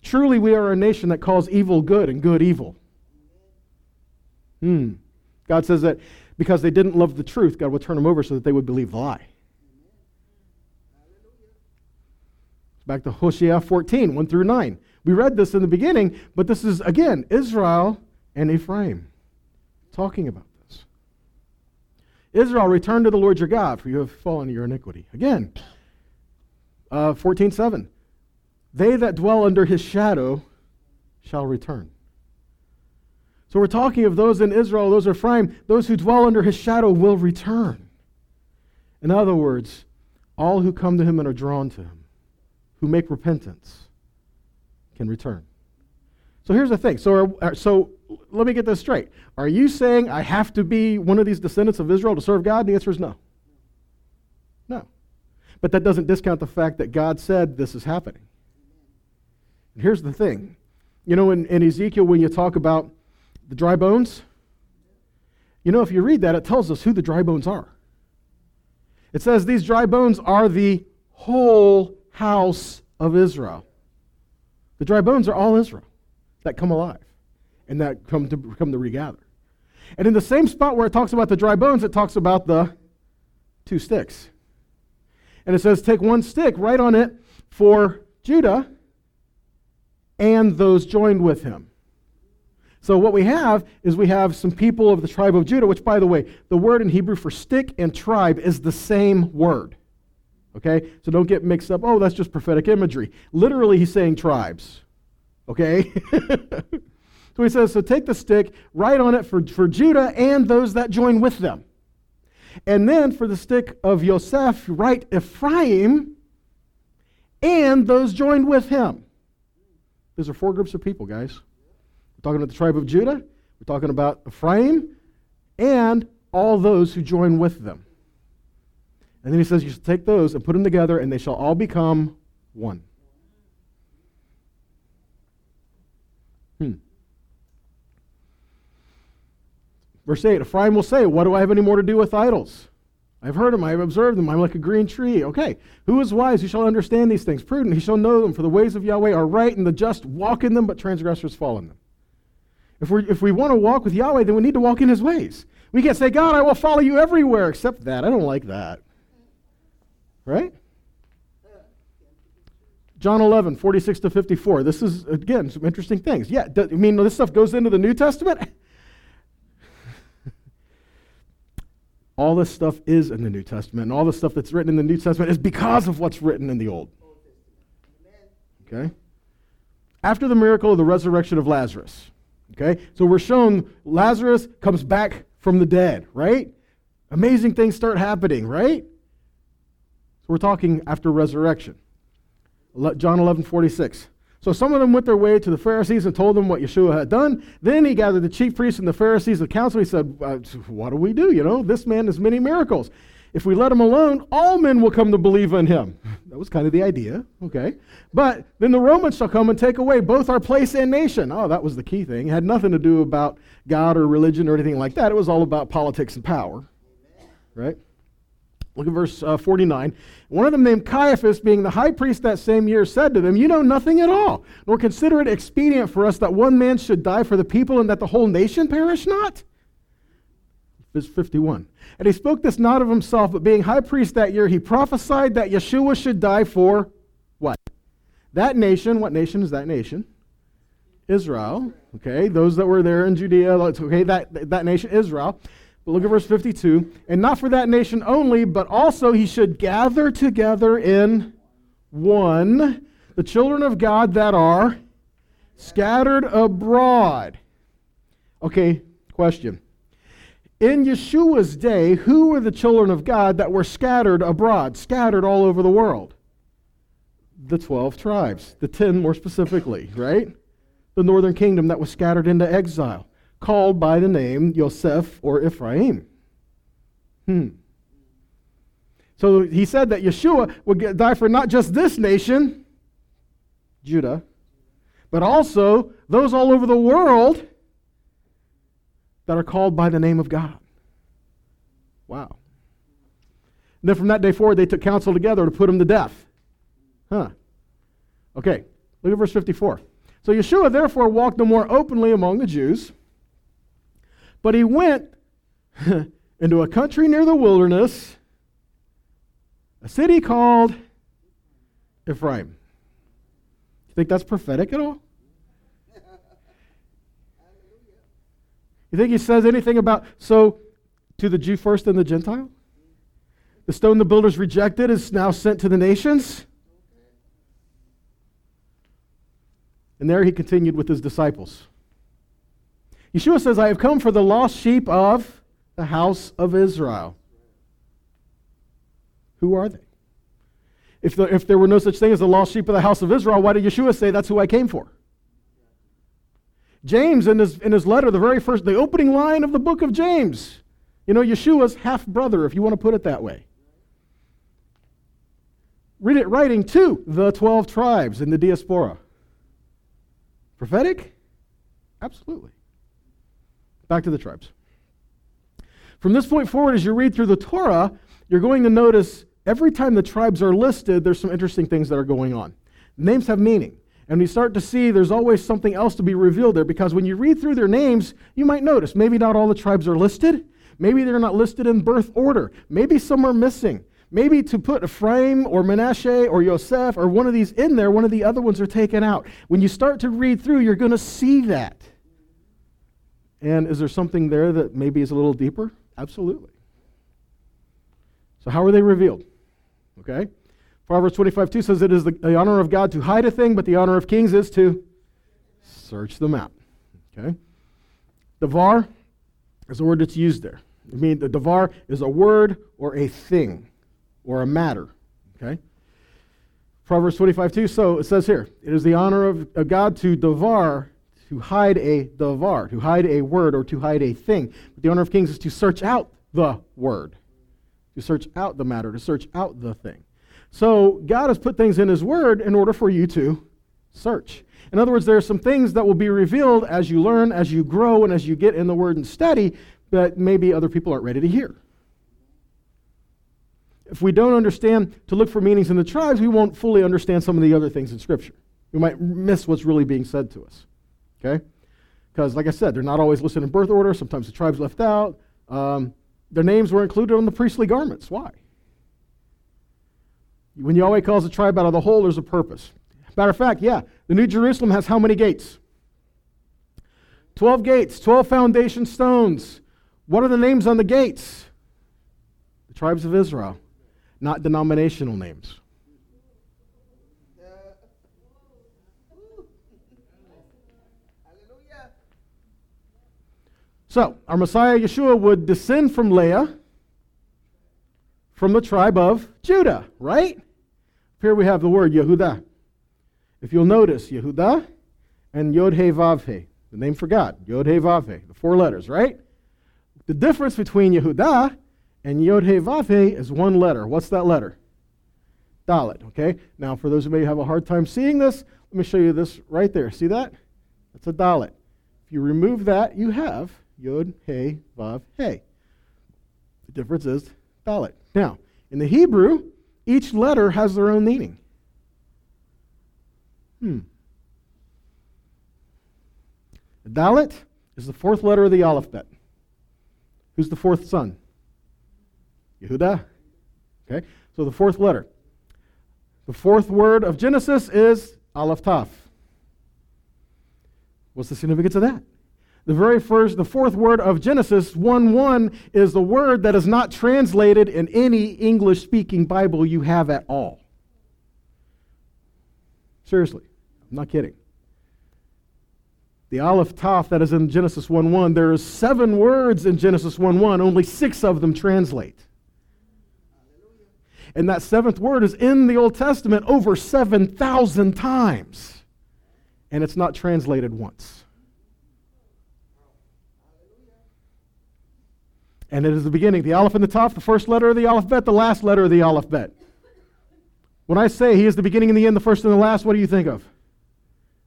Speaker 1: Truly, we are a nation that calls evil good and good evil. Hmm. God says that because they didn't love the truth, God would turn them over so that they would believe the lie. Back to Hosea 14, 1 through 9. We read this in the beginning, but this is, again, Israel and Ephraim talking about this. Israel, return to the Lord your God, for you have fallen in your iniquity. Again, uh, 14 7. They that dwell under his shadow shall return. So we're talking of those in Israel, those Ephraim, those who dwell under his shadow will return. In other words, all who come to him and are drawn to him, who make repentance, can return. So here's the thing. So, are, so let me get this straight. Are you saying I have to be one of these descendants of Israel to serve God? The answer is no. No. But that doesn't discount the fact that God said this is happening. And here's the thing. You know, in, in Ezekiel, when you talk about the dry bones, you know, if you read that, it tells us who the dry bones are. It says these dry bones are the whole house of Israel. The dry bones are all Israel that come alive and that come to come to regather. And in the same spot where it talks about the dry bones, it talks about the two sticks. And it says, Take one stick, write on it for Judah and those joined with him. So what we have is we have some people of the tribe of Judah, which, by the way, the word in Hebrew for stick and tribe is the same word. Okay? So don't get mixed up. Oh, that's just prophetic imagery. Literally, he's saying tribes. Okay? so he says, So take the stick, write on it for, for Judah and those that join with them. And then for the stick of Yosef, write Ephraim and those joined with him. Those are four groups of people, guys. We're talking about the tribe of Judah, we're talking about Ephraim, and all those who join with them. And then he says, You shall take those and put them together, and they shall all become one. Hmm. Verse 8 Ephraim will say, What do I have any more to do with idols? I've heard them, I have observed them, I'm like a green tree. Okay, who is wise? Who shall understand these things? Prudent, he shall know them, for the ways of Yahweh are right, and the just walk in them, but transgressors fall in them. If, we if we want to walk with Yahweh, then we need to walk in his ways. We can't say, God, I will follow you everywhere, except that. I don't like that. Right? John 11, 46 to 54. This is, again, some interesting things. Yeah, I mean, this stuff goes into the New Testament. all this stuff is in the New Testament, and all the stuff that's written in the New Testament is because of what's written in the Old. Okay? After the miracle of the resurrection of Lazarus, okay? So we're shown Lazarus comes back from the dead, right? Amazing things start happening, right? We're talking after resurrection. John 11, 46. So some of them went their way to the Pharisees and told them what Yeshua had done. Then he gathered the chief priests and the Pharisees, the council. He said, uh, What do we do? You know, this man has many miracles. If we let him alone, all men will come to believe in him. That was kind of the idea, okay? But then the Romans shall come and take away both our place and nation. Oh, that was the key thing. It had nothing to do about God or religion or anything like that. It was all about politics and power, right? Look at verse uh, 49. One of them, named Caiaphas, being the high priest that same year, said to them, You know nothing at all, nor consider it expedient for us that one man should die for the people and that the whole nation perish not. Verse 51. And he spoke this not of himself, but being high priest that year, he prophesied that Yeshua should die for what? That nation. What nation is that nation? Israel. Okay, those that were there in Judea. Okay, that, that nation, Israel. But look at verse 52. And not for that nation only, but also he should gather together in one the children of God that are scattered abroad. Okay, question. In Yeshua's day, who were the children of God that were scattered abroad, scattered all over the world? The 12 tribes, the 10 more specifically, right? The northern kingdom that was scattered into exile called by the name Yosef or Ephraim. Hmm. So he said that Yeshua would die for not just this nation, Judah, but also those all over the world that are called by the name of God. Wow. And then from that day forward, they took counsel together to put him to death. Huh. Okay, look at verse 54. So Yeshua therefore walked no more openly among the Jews but he went into a country near the wilderness, a city called Ephraim. You think that's prophetic at all? You think he says anything about, so to the Jew first and the Gentile? The stone the builders rejected is now sent to the nations? And there he continued with his disciples. Yeshua says, I have come for the lost sheep of the house of Israel. Who are they? If, the, if there were no such thing as the lost sheep of the house of Israel, why did Yeshua say that's who I came for? James, in his, in his letter, the very first, the opening line of the book of James, you know, Yeshua's half brother, if you want to put it that way. Read it writing to the 12 tribes in the diaspora. Prophetic? Absolutely. Back to the tribes. From this point forward, as you read through the Torah, you're going to notice every time the tribes are listed, there's some interesting things that are going on. names have meaning. And we start to see there's always something else to be revealed there because when you read through their names, you might notice maybe not all the tribes are listed. Maybe they're not listed in birth order. Maybe some are missing. Maybe to put Ephraim or Manasseh or Yosef or one of these in there, one of the other ones are taken out. When you start to read through, you're going to see that. And is there something there that maybe is a little deeper? Absolutely. So, how are they revealed? Okay. Proverbs 25 2 says, It is the, the honor of God to hide a thing, but the honor of kings is to search them out. Okay. Devar is a word that's used there. I mean, the devar is a word or a thing or a matter. Okay. Proverbs 25 2, so it says here, It is the honor of, of God to devar to hide a davar, to hide a word or to hide a thing. But the honor of kings is to search out the word, to search out the matter, to search out the thing. So God has put things in his word in order for you to search. In other words, there are some things that will be revealed as you learn, as you grow, and as you get in the word and study that maybe other people aren't ready to hear. If we don't understand to look for meanings in the tribes, we won't fully understand some of the other things in Scripture. We might miss what's really being said to us. Okay? Because, like I said, they're not always listed in birth order. Sometimes the tribe's left out. Um, their names were included on the priestly garments. Why? When Yahweh calls a tribe out of the hole, there's a purpose. Matter of fact, yeah, the New Jerusalem has how many gates? 12 gates, 12 foundation stones. What are the names on the gates? The tribes of Israel, not denominational names. So, our Messiah Yeshua would descend from Leah, from the tribe of Judah, right? Here we have the word Yehudah. If you'll notice, Yehudah and Yod He Vav He, the name for God, Yod He Vav He, the four letters, right? The difference between Yehudah and Yod He Vav He is one letter. What's that letter? Dalet, okay? Now, for those who may have a hard time seeing this, let me show you this right there. See that? That's a Dalet. If you remove that, you have Yod He Vav He. The difference is Dalet. Now, in the Hebrew, each letter has their own meaning. Hmm. The Dalet is the fourth letter of the alphabet. Who's the fourth son? Yehuda. Okay, so the fourth letter. The fourth word of Genesis is Aleph Taf. What's the significance of that? The very first, the fourth word of Genesis 1 1 is the word that is not translated in any English speaking Bible you have at all. Seriously, I'm not kidding. The Aleph Taf that is in Genesis 1 1, there are seven words in Genesis 1 1, only six of them translate. And that seventh word is in the Old Testament over 7,000 times. And it's not translated once. And it is the beginning. The Aleph and the Taf, the first letter of the alphabet, the last letter of the alphabet. When I say he is the beginning and the end, the first and the last, what do you think of?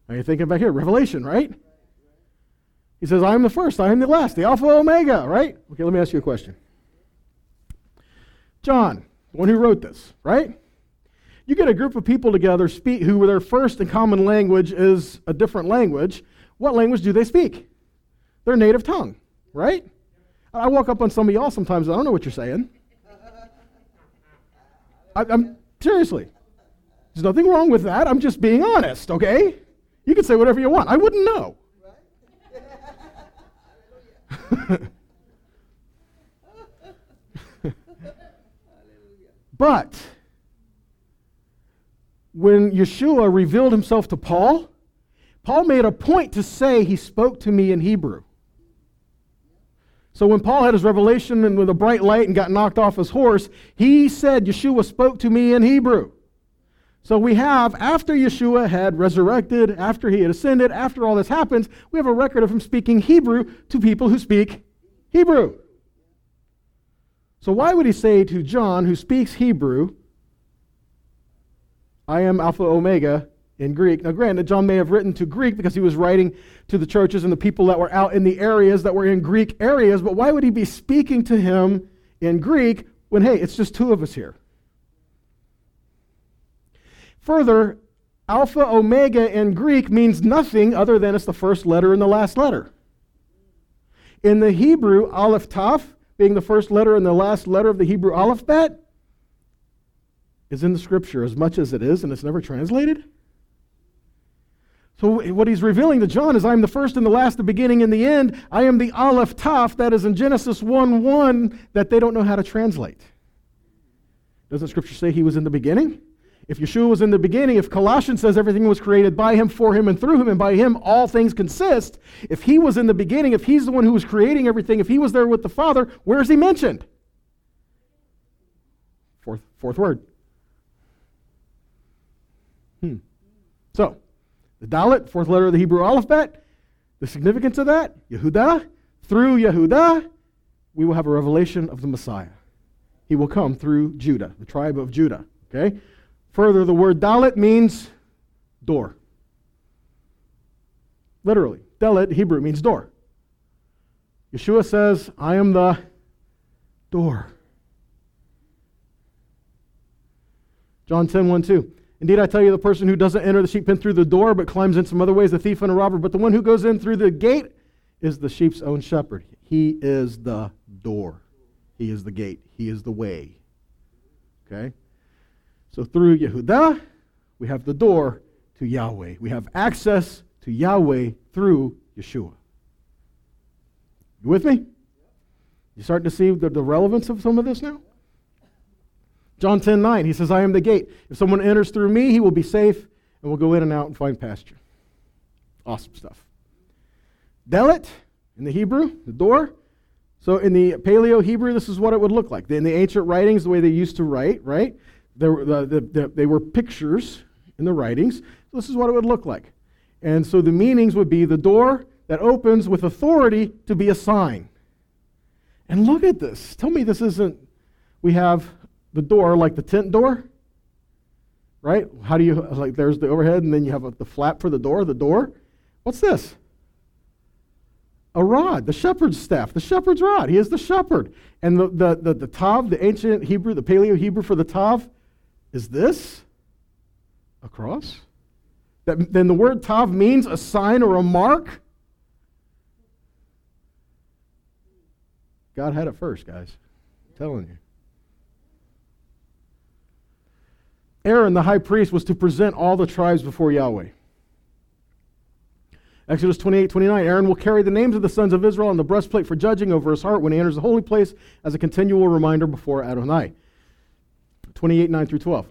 Speaker 1: Are you thinking back here? Revelation, right? He says, I am the first, I am the last, the Alpha Omega, right? Okay, let me ask you a question. John, the one who wrote this, right? You get a group of people together speak, who their first and common language is a different language. What language do they speak? Their native tongue, right? I walk up on some of y'all sometimes, I don't know what you're saying. I, am seriously. There's nothing wrong with that. I'm just being honest, okay? You can say whatever you want. I wouldn't know. but when Yeshua revealed himself to Paul, Paul made a point to say he spoke to me in Hebrew. So when Paul had his revelation and with a bright light and got knocked off his horse, he said, Yeshua spoke to me in Hebrew. So we have, after Yeshua had resurrected, after he had ascended, after all this happens, we have a record of him speaking Hebrew to people who speak Hebrew. So why would he say to John, who speaks Hebrew, I am Alpha Omega, in Greek. Now, granted, John may have written to Greek because he was writing to the churches and the people that were out in the areas that were in Greek areas, but why would he be speaking to him in Greek when, hey, it's just two of us here? Further, Alpha Omega in Greek means nothing other than it's the first letter and the last letter. In the Hebrew, Aleph Taf, being the first letter and the last letter of the Hebrew alphabet, is in the scripture as much as it is, and it's never translated. So, what he's revealing to John is I'm the first and the last, the beginning and the end. I am the Aleph Taf that is in Genesis 1 1 that they don't know how to translate. Doesn't Scripture say he was in the beginning? If Yeshua was in the beginning, if Colossians says everything was created by him, for him, and through him, and by him all things consist, if he was in the beginning, if he's the one who was creating everything, if he was there with the Father, where is he mentioned? Fourth, fourth word. Hmm. So, the Dalet, fourth letter of the Hebrew alphabet, the significance of that, Yehudah, through Yehudah, we will have a revelation of the Messiah. He will come through Judah, the tribe of Judah. Okay? Further, the word Dalet means door. Literally. Dalet, Hebrew, means door. Yeshua says, I am the door. John 10 1 2. Indeed, I tell you, the person who doesn't enter the sheep pen through the door, but climbs in some other ways, the thief and a robber. But the one who goes in through the gate is the sheep's own shepherd. He is the door. He is the gate. He is the way. Okay? So through Yehudah, we have the door to Yahweh. We have access to Yahweh through Yeshua. You with me? You start to see the, the relevance of some of this now? John 10 9, he says, I am the gate. If someone enters through me, he will be safe and will go in and out and find pasture. Awesome stuff. Delet, in the Hebrew, the door, So in the Paleo Hebrew, this is what it would look like. In the ancient writings, the way they used to write, right? Were, the, the, the, they were pictures in the writings. This is what it would look like. And so the meanings would be the door that opens with authority to be a sign. And look at this. Tell me this isn't, we have the door like the tent door, right? How do you, like, there's the overhead, and then you have a, the flap for the door, the door. What's this? a rod, the shepherd's staff, the shepherd's rod. He is the shepherd. And the, the, the, the tav, the ancient Hebrew, the Paleo Hebrew for the tav, is this a cross? That, then the word tav means a sign or a mark. God had it first, guys. I'm telling you. Aaron, the high priest, was to present all the tribes before Yahweh. Exodus 28 29. Aaron will carry the names of the sons of Israel on the breastplate for judging over his heart when he enters the holy place as a continual reminder before Adonai. 28 9 through 12.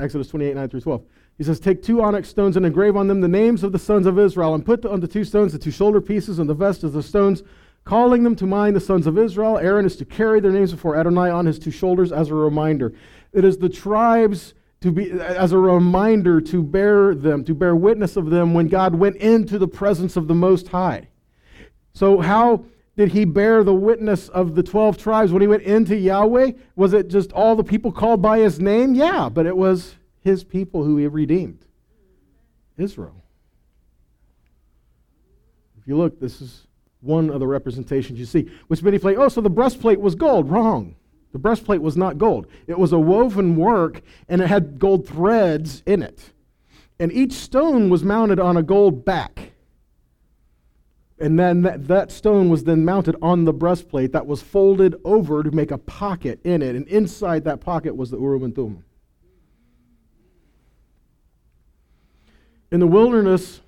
Speaker 1: Exodus 28 9 through 12. He says, Take two onyx stones and engrave on them the names of the sons of Israel, and put on the two stones the two shoulder pieces and the vest of the stones, calling them to mind the sons of Israel. Aaron is to carry their names before Adonai on his two shoulders as a reminder. It is the tribes to be as a reminder to bear them, to bear witness of them when God went into the presence of the Most High. So, how did he bear the witness of the 12 tribes when he went into Yahweh? Was it just all the people called by his name? Yeah, but it was his people who he redeemed Israel. If you look, this is one of the representations you see. Which many play, oh, so the breastplate was gold. Wrong. The breastplate was not gold. It was a woven work, and it had gold threads in it. And each stone was mounted on a gold back. And then that, that stone was then mounted on the breastplate that was folded over to make a pocket in it. And inside that pocket was the Urim and Thummim. In the wilderness,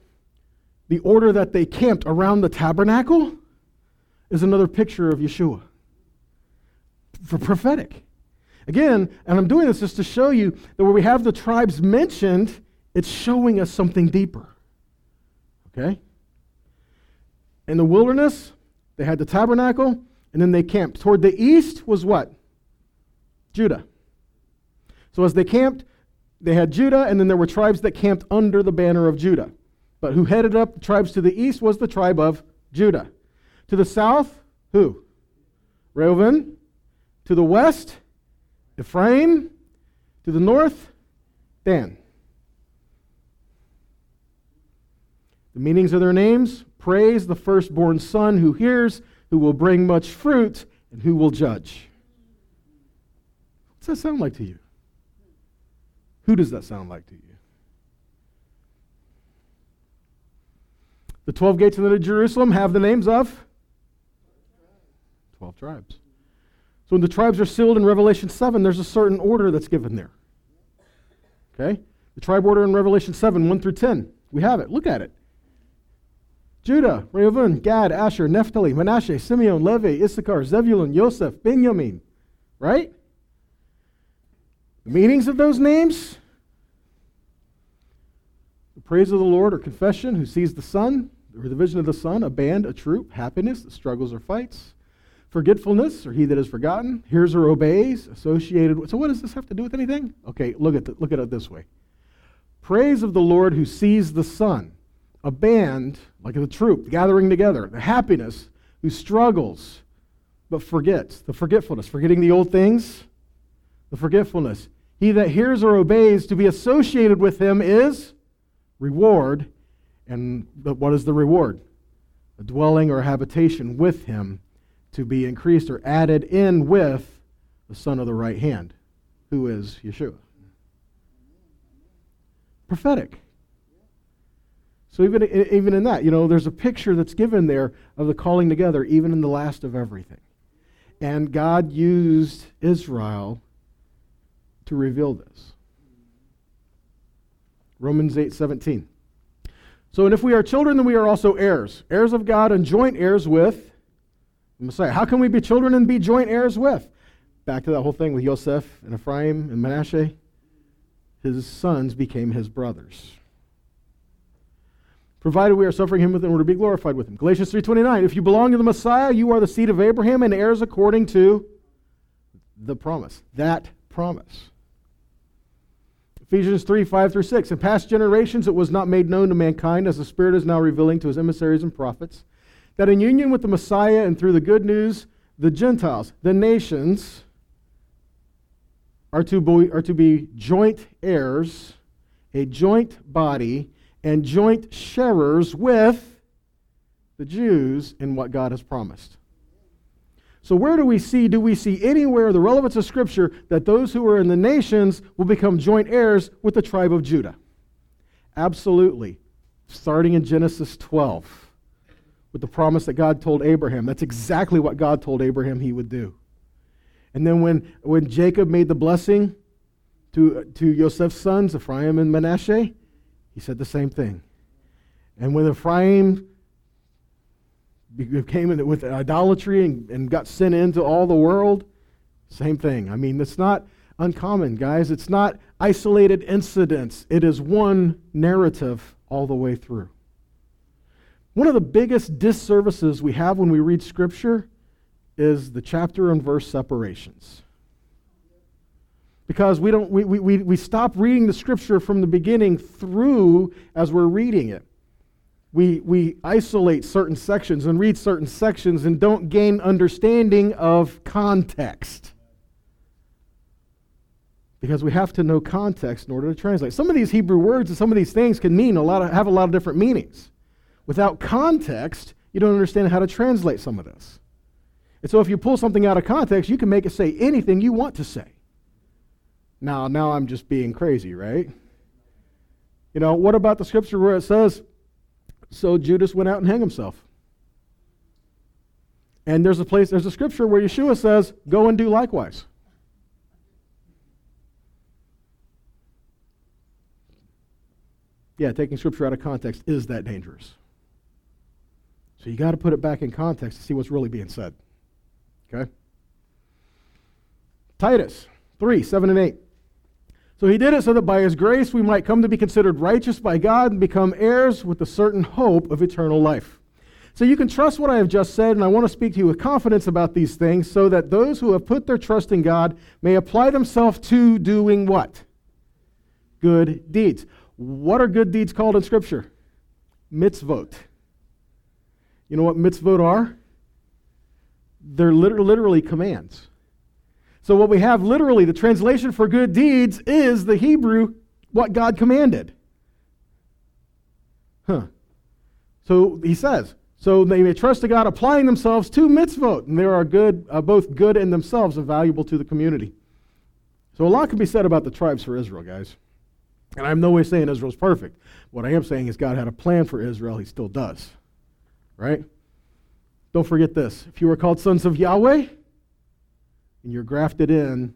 Speaker 1: the order that they camped around the tabernacle is another picture of Yeshua for prophetic. Again, and I'm doing this just to show you that where we have the tribes mentioned, it's showing us something deeper. Okay? In the wilderness, they had the tabernacle, and then they camped. Toward the east was what? Judah. So as they camped, they had Judah, and then there were tribes that camped under the banner of Judah. But who headed up the tribes to the east was the tribe of Judah. To the south, who? Reuben. To the west, Ephraim. To the north, Dan. The meanings of their names praise the firstborn son who hears, who will bring much fruit, and who will judge. What's that sound like to you? Who does that sound like to you? The 12 gates of the Jerusalem have the names of 12 tribes. So when the tribes are sealed in Revelation 7, there's a certain order that's given there. Okay? The tribe order in Revelation 7, 1 through 10. We have it. Look at it. Judah, Reuben, Gad, Asher, Naphtali, Manasseh, Simeon, Levi, Issachar, Zebulun, Joseph, Benjamin. Right? The meanings of those names the praise of the Lord or confession, who sees the sun, or the vision of the sun, a band, a troop, happiness, struggles or fights, Forgetfulness, or he that is forgotten, hears or obeys, associated with. So, what does this have to do with anything? Okay, look at, the, look at it this way Praise of the Lord who sees the sun, a band, like a troop, gathering together, the happiness, who struggles, but forgets, the forgetfulness, forgetting the old things, the forgetfulness. He that hears or obeys to be associated with him is reward. And what is the reward? A dwelling or a habitation with him to be increased or added in with the Son of the right hand, who is Yeshua. Prophetic. So even, even in that, you know, there's a picture that's given there of the calling together, even in the last of everything. And God used Israel to reveal this. Romans 8 17. So, and if we are children, then we are also heirs, heirs of God and joint heirs with Messiah. How can we be children and be joint heirs with? Back to that whole thing with Joseph and Ephraim and Manasseh. His sons became his brothers. provided we are suffering him with in order to be glorified with him. Galatians 3:29, if you belong to the Messiah, you are the seed of Abraham and heirs according to the promise. That promise. Ephesians 3 5 through 6. In past generations, it was not made known to mankind, as the Spirit is now revealing to his emissaries and prophets, that in union with the Messiah and through the good news, the Gentiles, the nations, are to be, are to be joint heirs, a joint body, and joint sharers with the Jews in what God has promised. So, where do we see, do we see anywhere the relevance of Scripture that those who are in the nations will become joint heirs with the tribe of Judah? Absolutely. Starting in Genesis 12, with the promise that God told Abraham. That's exactly what God told Abraham he would do. And then when, when Jacob made the blessing to, to Joseph's sons, Ephraim and Manasseh, he said the same thing. And when Ephraim became with idolatry and, and got sent into all the world, same thing. I mean, it's not uncommon, guys. It's not isolated incidents, it is one narrative all the way through. One of the biggest disservices we have when we read Scripture is the chapter and verse separations. Because we, don't, we, we, we stop reading the Scripture from the beginning through as we're reading it we, we isolate certain sections and read certain sections and don't gain understanding of context. Because we have to know context in order to translate. Some of these Hebrew words and some of these things can mean a lot of, have a lot of different meanings. Without context, you don't understand how to translate some of this. And so if you pull something out of context, you can make it say anything you want to say. Now, now I'm just being crazy, right? You know, what about the scripture where it says, so Judas went out and hung himself. And there's a place, there's a scripture where Yeshua says, Go and do likewise. Yeah, taking scripture out of context is that dangerous. So you got to put it back in context to see what's really being said. Okay? Titus 3 7 and 8. So he did it so that by his grace we might come to be considered righteous by God and become heirs with the certain hope of eternal life. So you can trust what I have just said, and I want to speak to you with confidence about these things so that those who have put their trust in God may apply themselves to doing what? Good deeds. What are good deeds called in Scripture? Mitzvot. You know what mitzvot are? They're literally commands. So, what we have literally, the translation for good deeds is the Hebrew, what God commanded. Huh. So he says, so they may trust to God, applying themselves to mitzvot, and they are good, uh, both good in themselves and valuable to the community. So a lot can be said about the tribes for Israel, guys. And I'm no way saying Israel's perfect. What I am saying is God had a plan for Israel. He still does. Right? Don't forget this. If you are called sons of Yahweh, and you're grafted in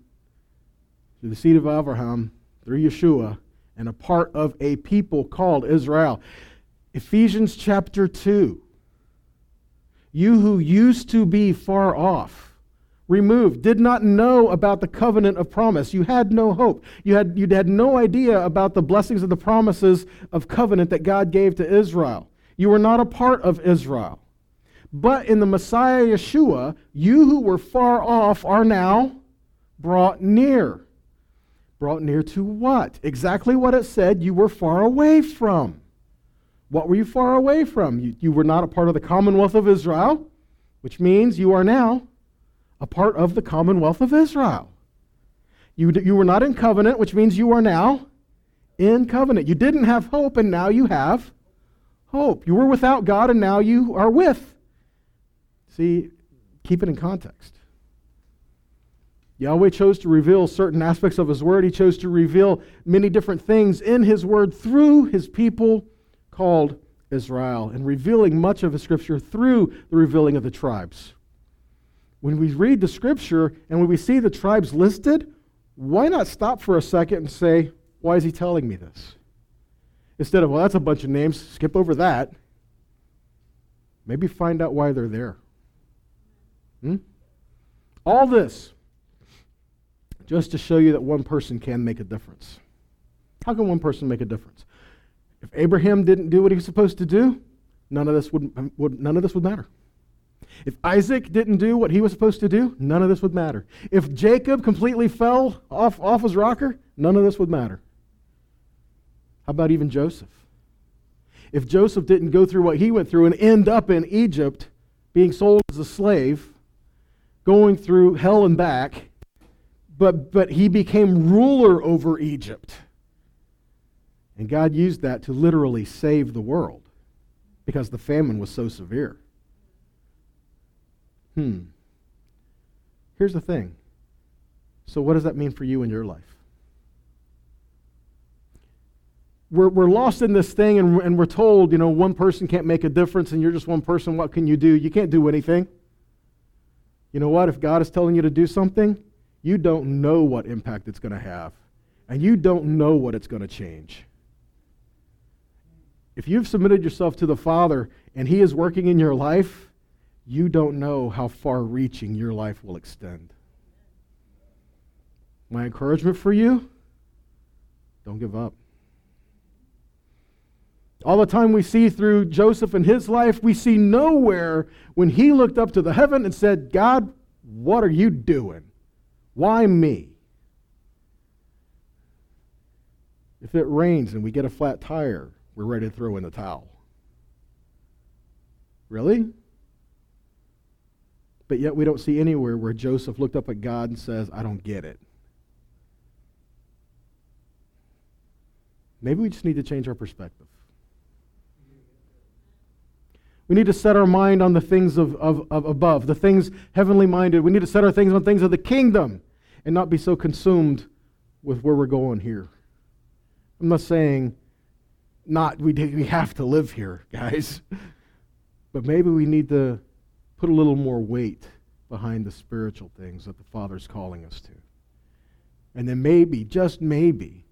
Speaker 1: through the seed of Abraham, through Yeshua, and a part of a people called Israel. Ephesians chapter 2. You who used to be far off, removed, did not know about the covenant of promise. You had no hope. You had, you had no idea about the blessings of the promises of covenant that God gave to Israel. You were not a part of Israel. But in the Messiah Yeshua, you who were far off are now brought near. Brought near to what? Exactly what it said you were far away from. What were you far away from? You, you were not a part of the commonwealth of Israel, which means you are now a part of the commonwealth of Israel. You, you were not in covenant, which means you are now in covenant. You didn't have hope, and now you have hope. You were without God, and now you are with See, keep it in context. Yahweh chose to reveal certain aspects of His Word. He chose to reveal many different things in His Word through His people called Israel, and revealing much of His Scripture through the revealing of the tribes. When we read the Scripture and when we see the tribes listed, why not stop for a second and say, why is He telling me this? Instead of, well, that's a bunch of names, skip over that. Maybe find out why they're there. Hmm? All this just to show you that one person can make a difference. How can one person make a difference? If Abraham didn't do what he was supposed to do, none of this would, would, none of this would matter. If Isaac didn't do what he was supposed to do, none of this would matter. If Jacob completely fell off, off his rocker, none of this would matter. How about even Joseph? If Joseph didn't go through what he went through and end up in Egypt, being sold as a slave, going through hell and back, but, but he became ruler over Egypt. And God used that to literally save the world because the famine was so severe. Hmm. Here's the thing. So, what does that mean for you in your life? We're, we're lost in this thing and, and we're told, you know, one person can't make a difference and you're just one person. What can you do? You can't do anything. You know what? If God is telling you to do something, you don't know what impact it's going to have. And you don't know what it's going to change. If you've submitted yourself to the Father and He is working in your life, you don't know how far reaching your life will extend. My encouragement for you don't give up. All the time we see through Joseph and his life, we see nowhere when he looked up to the heaven and said, God, what are you doing? Why me? If it rains and we get a flat tire, we're ready to throw in the towel. Really? But yet we don't see anywhere where Joseph looked up at God and says, I don't get it. Maybe we just need to change our perspective. We need to set our mind on the things of, of, of above, the things heavenly minded. We need to set our things on things of the kingdom and not be so consumed with where we're going here. I'm not saying not we, we have to live here, guys, but maybe we need to put a little more weight behind the spiritual things that the Father's calling us to. And then maybe, just maybe,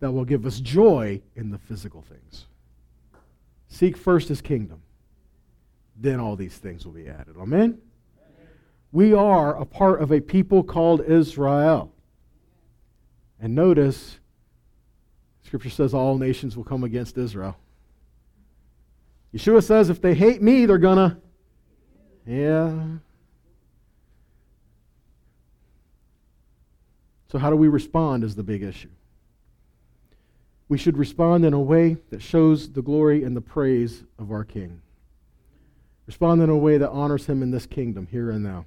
Speaker 1: that will give us joy in the physical things. Seek first his kingdom, then all these things will be added. Amen? We are a part of a people called Israel. And notice, Scripture says all nations will come against Israel. Yeshua says if they hate me, they're going to yeah. So, how do we respond is the big issue. We should respond in a way that shows the glory and the praise of our King. Respond in a way that honors him in this kingdom, here and now.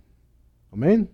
Speaker 1: Amen?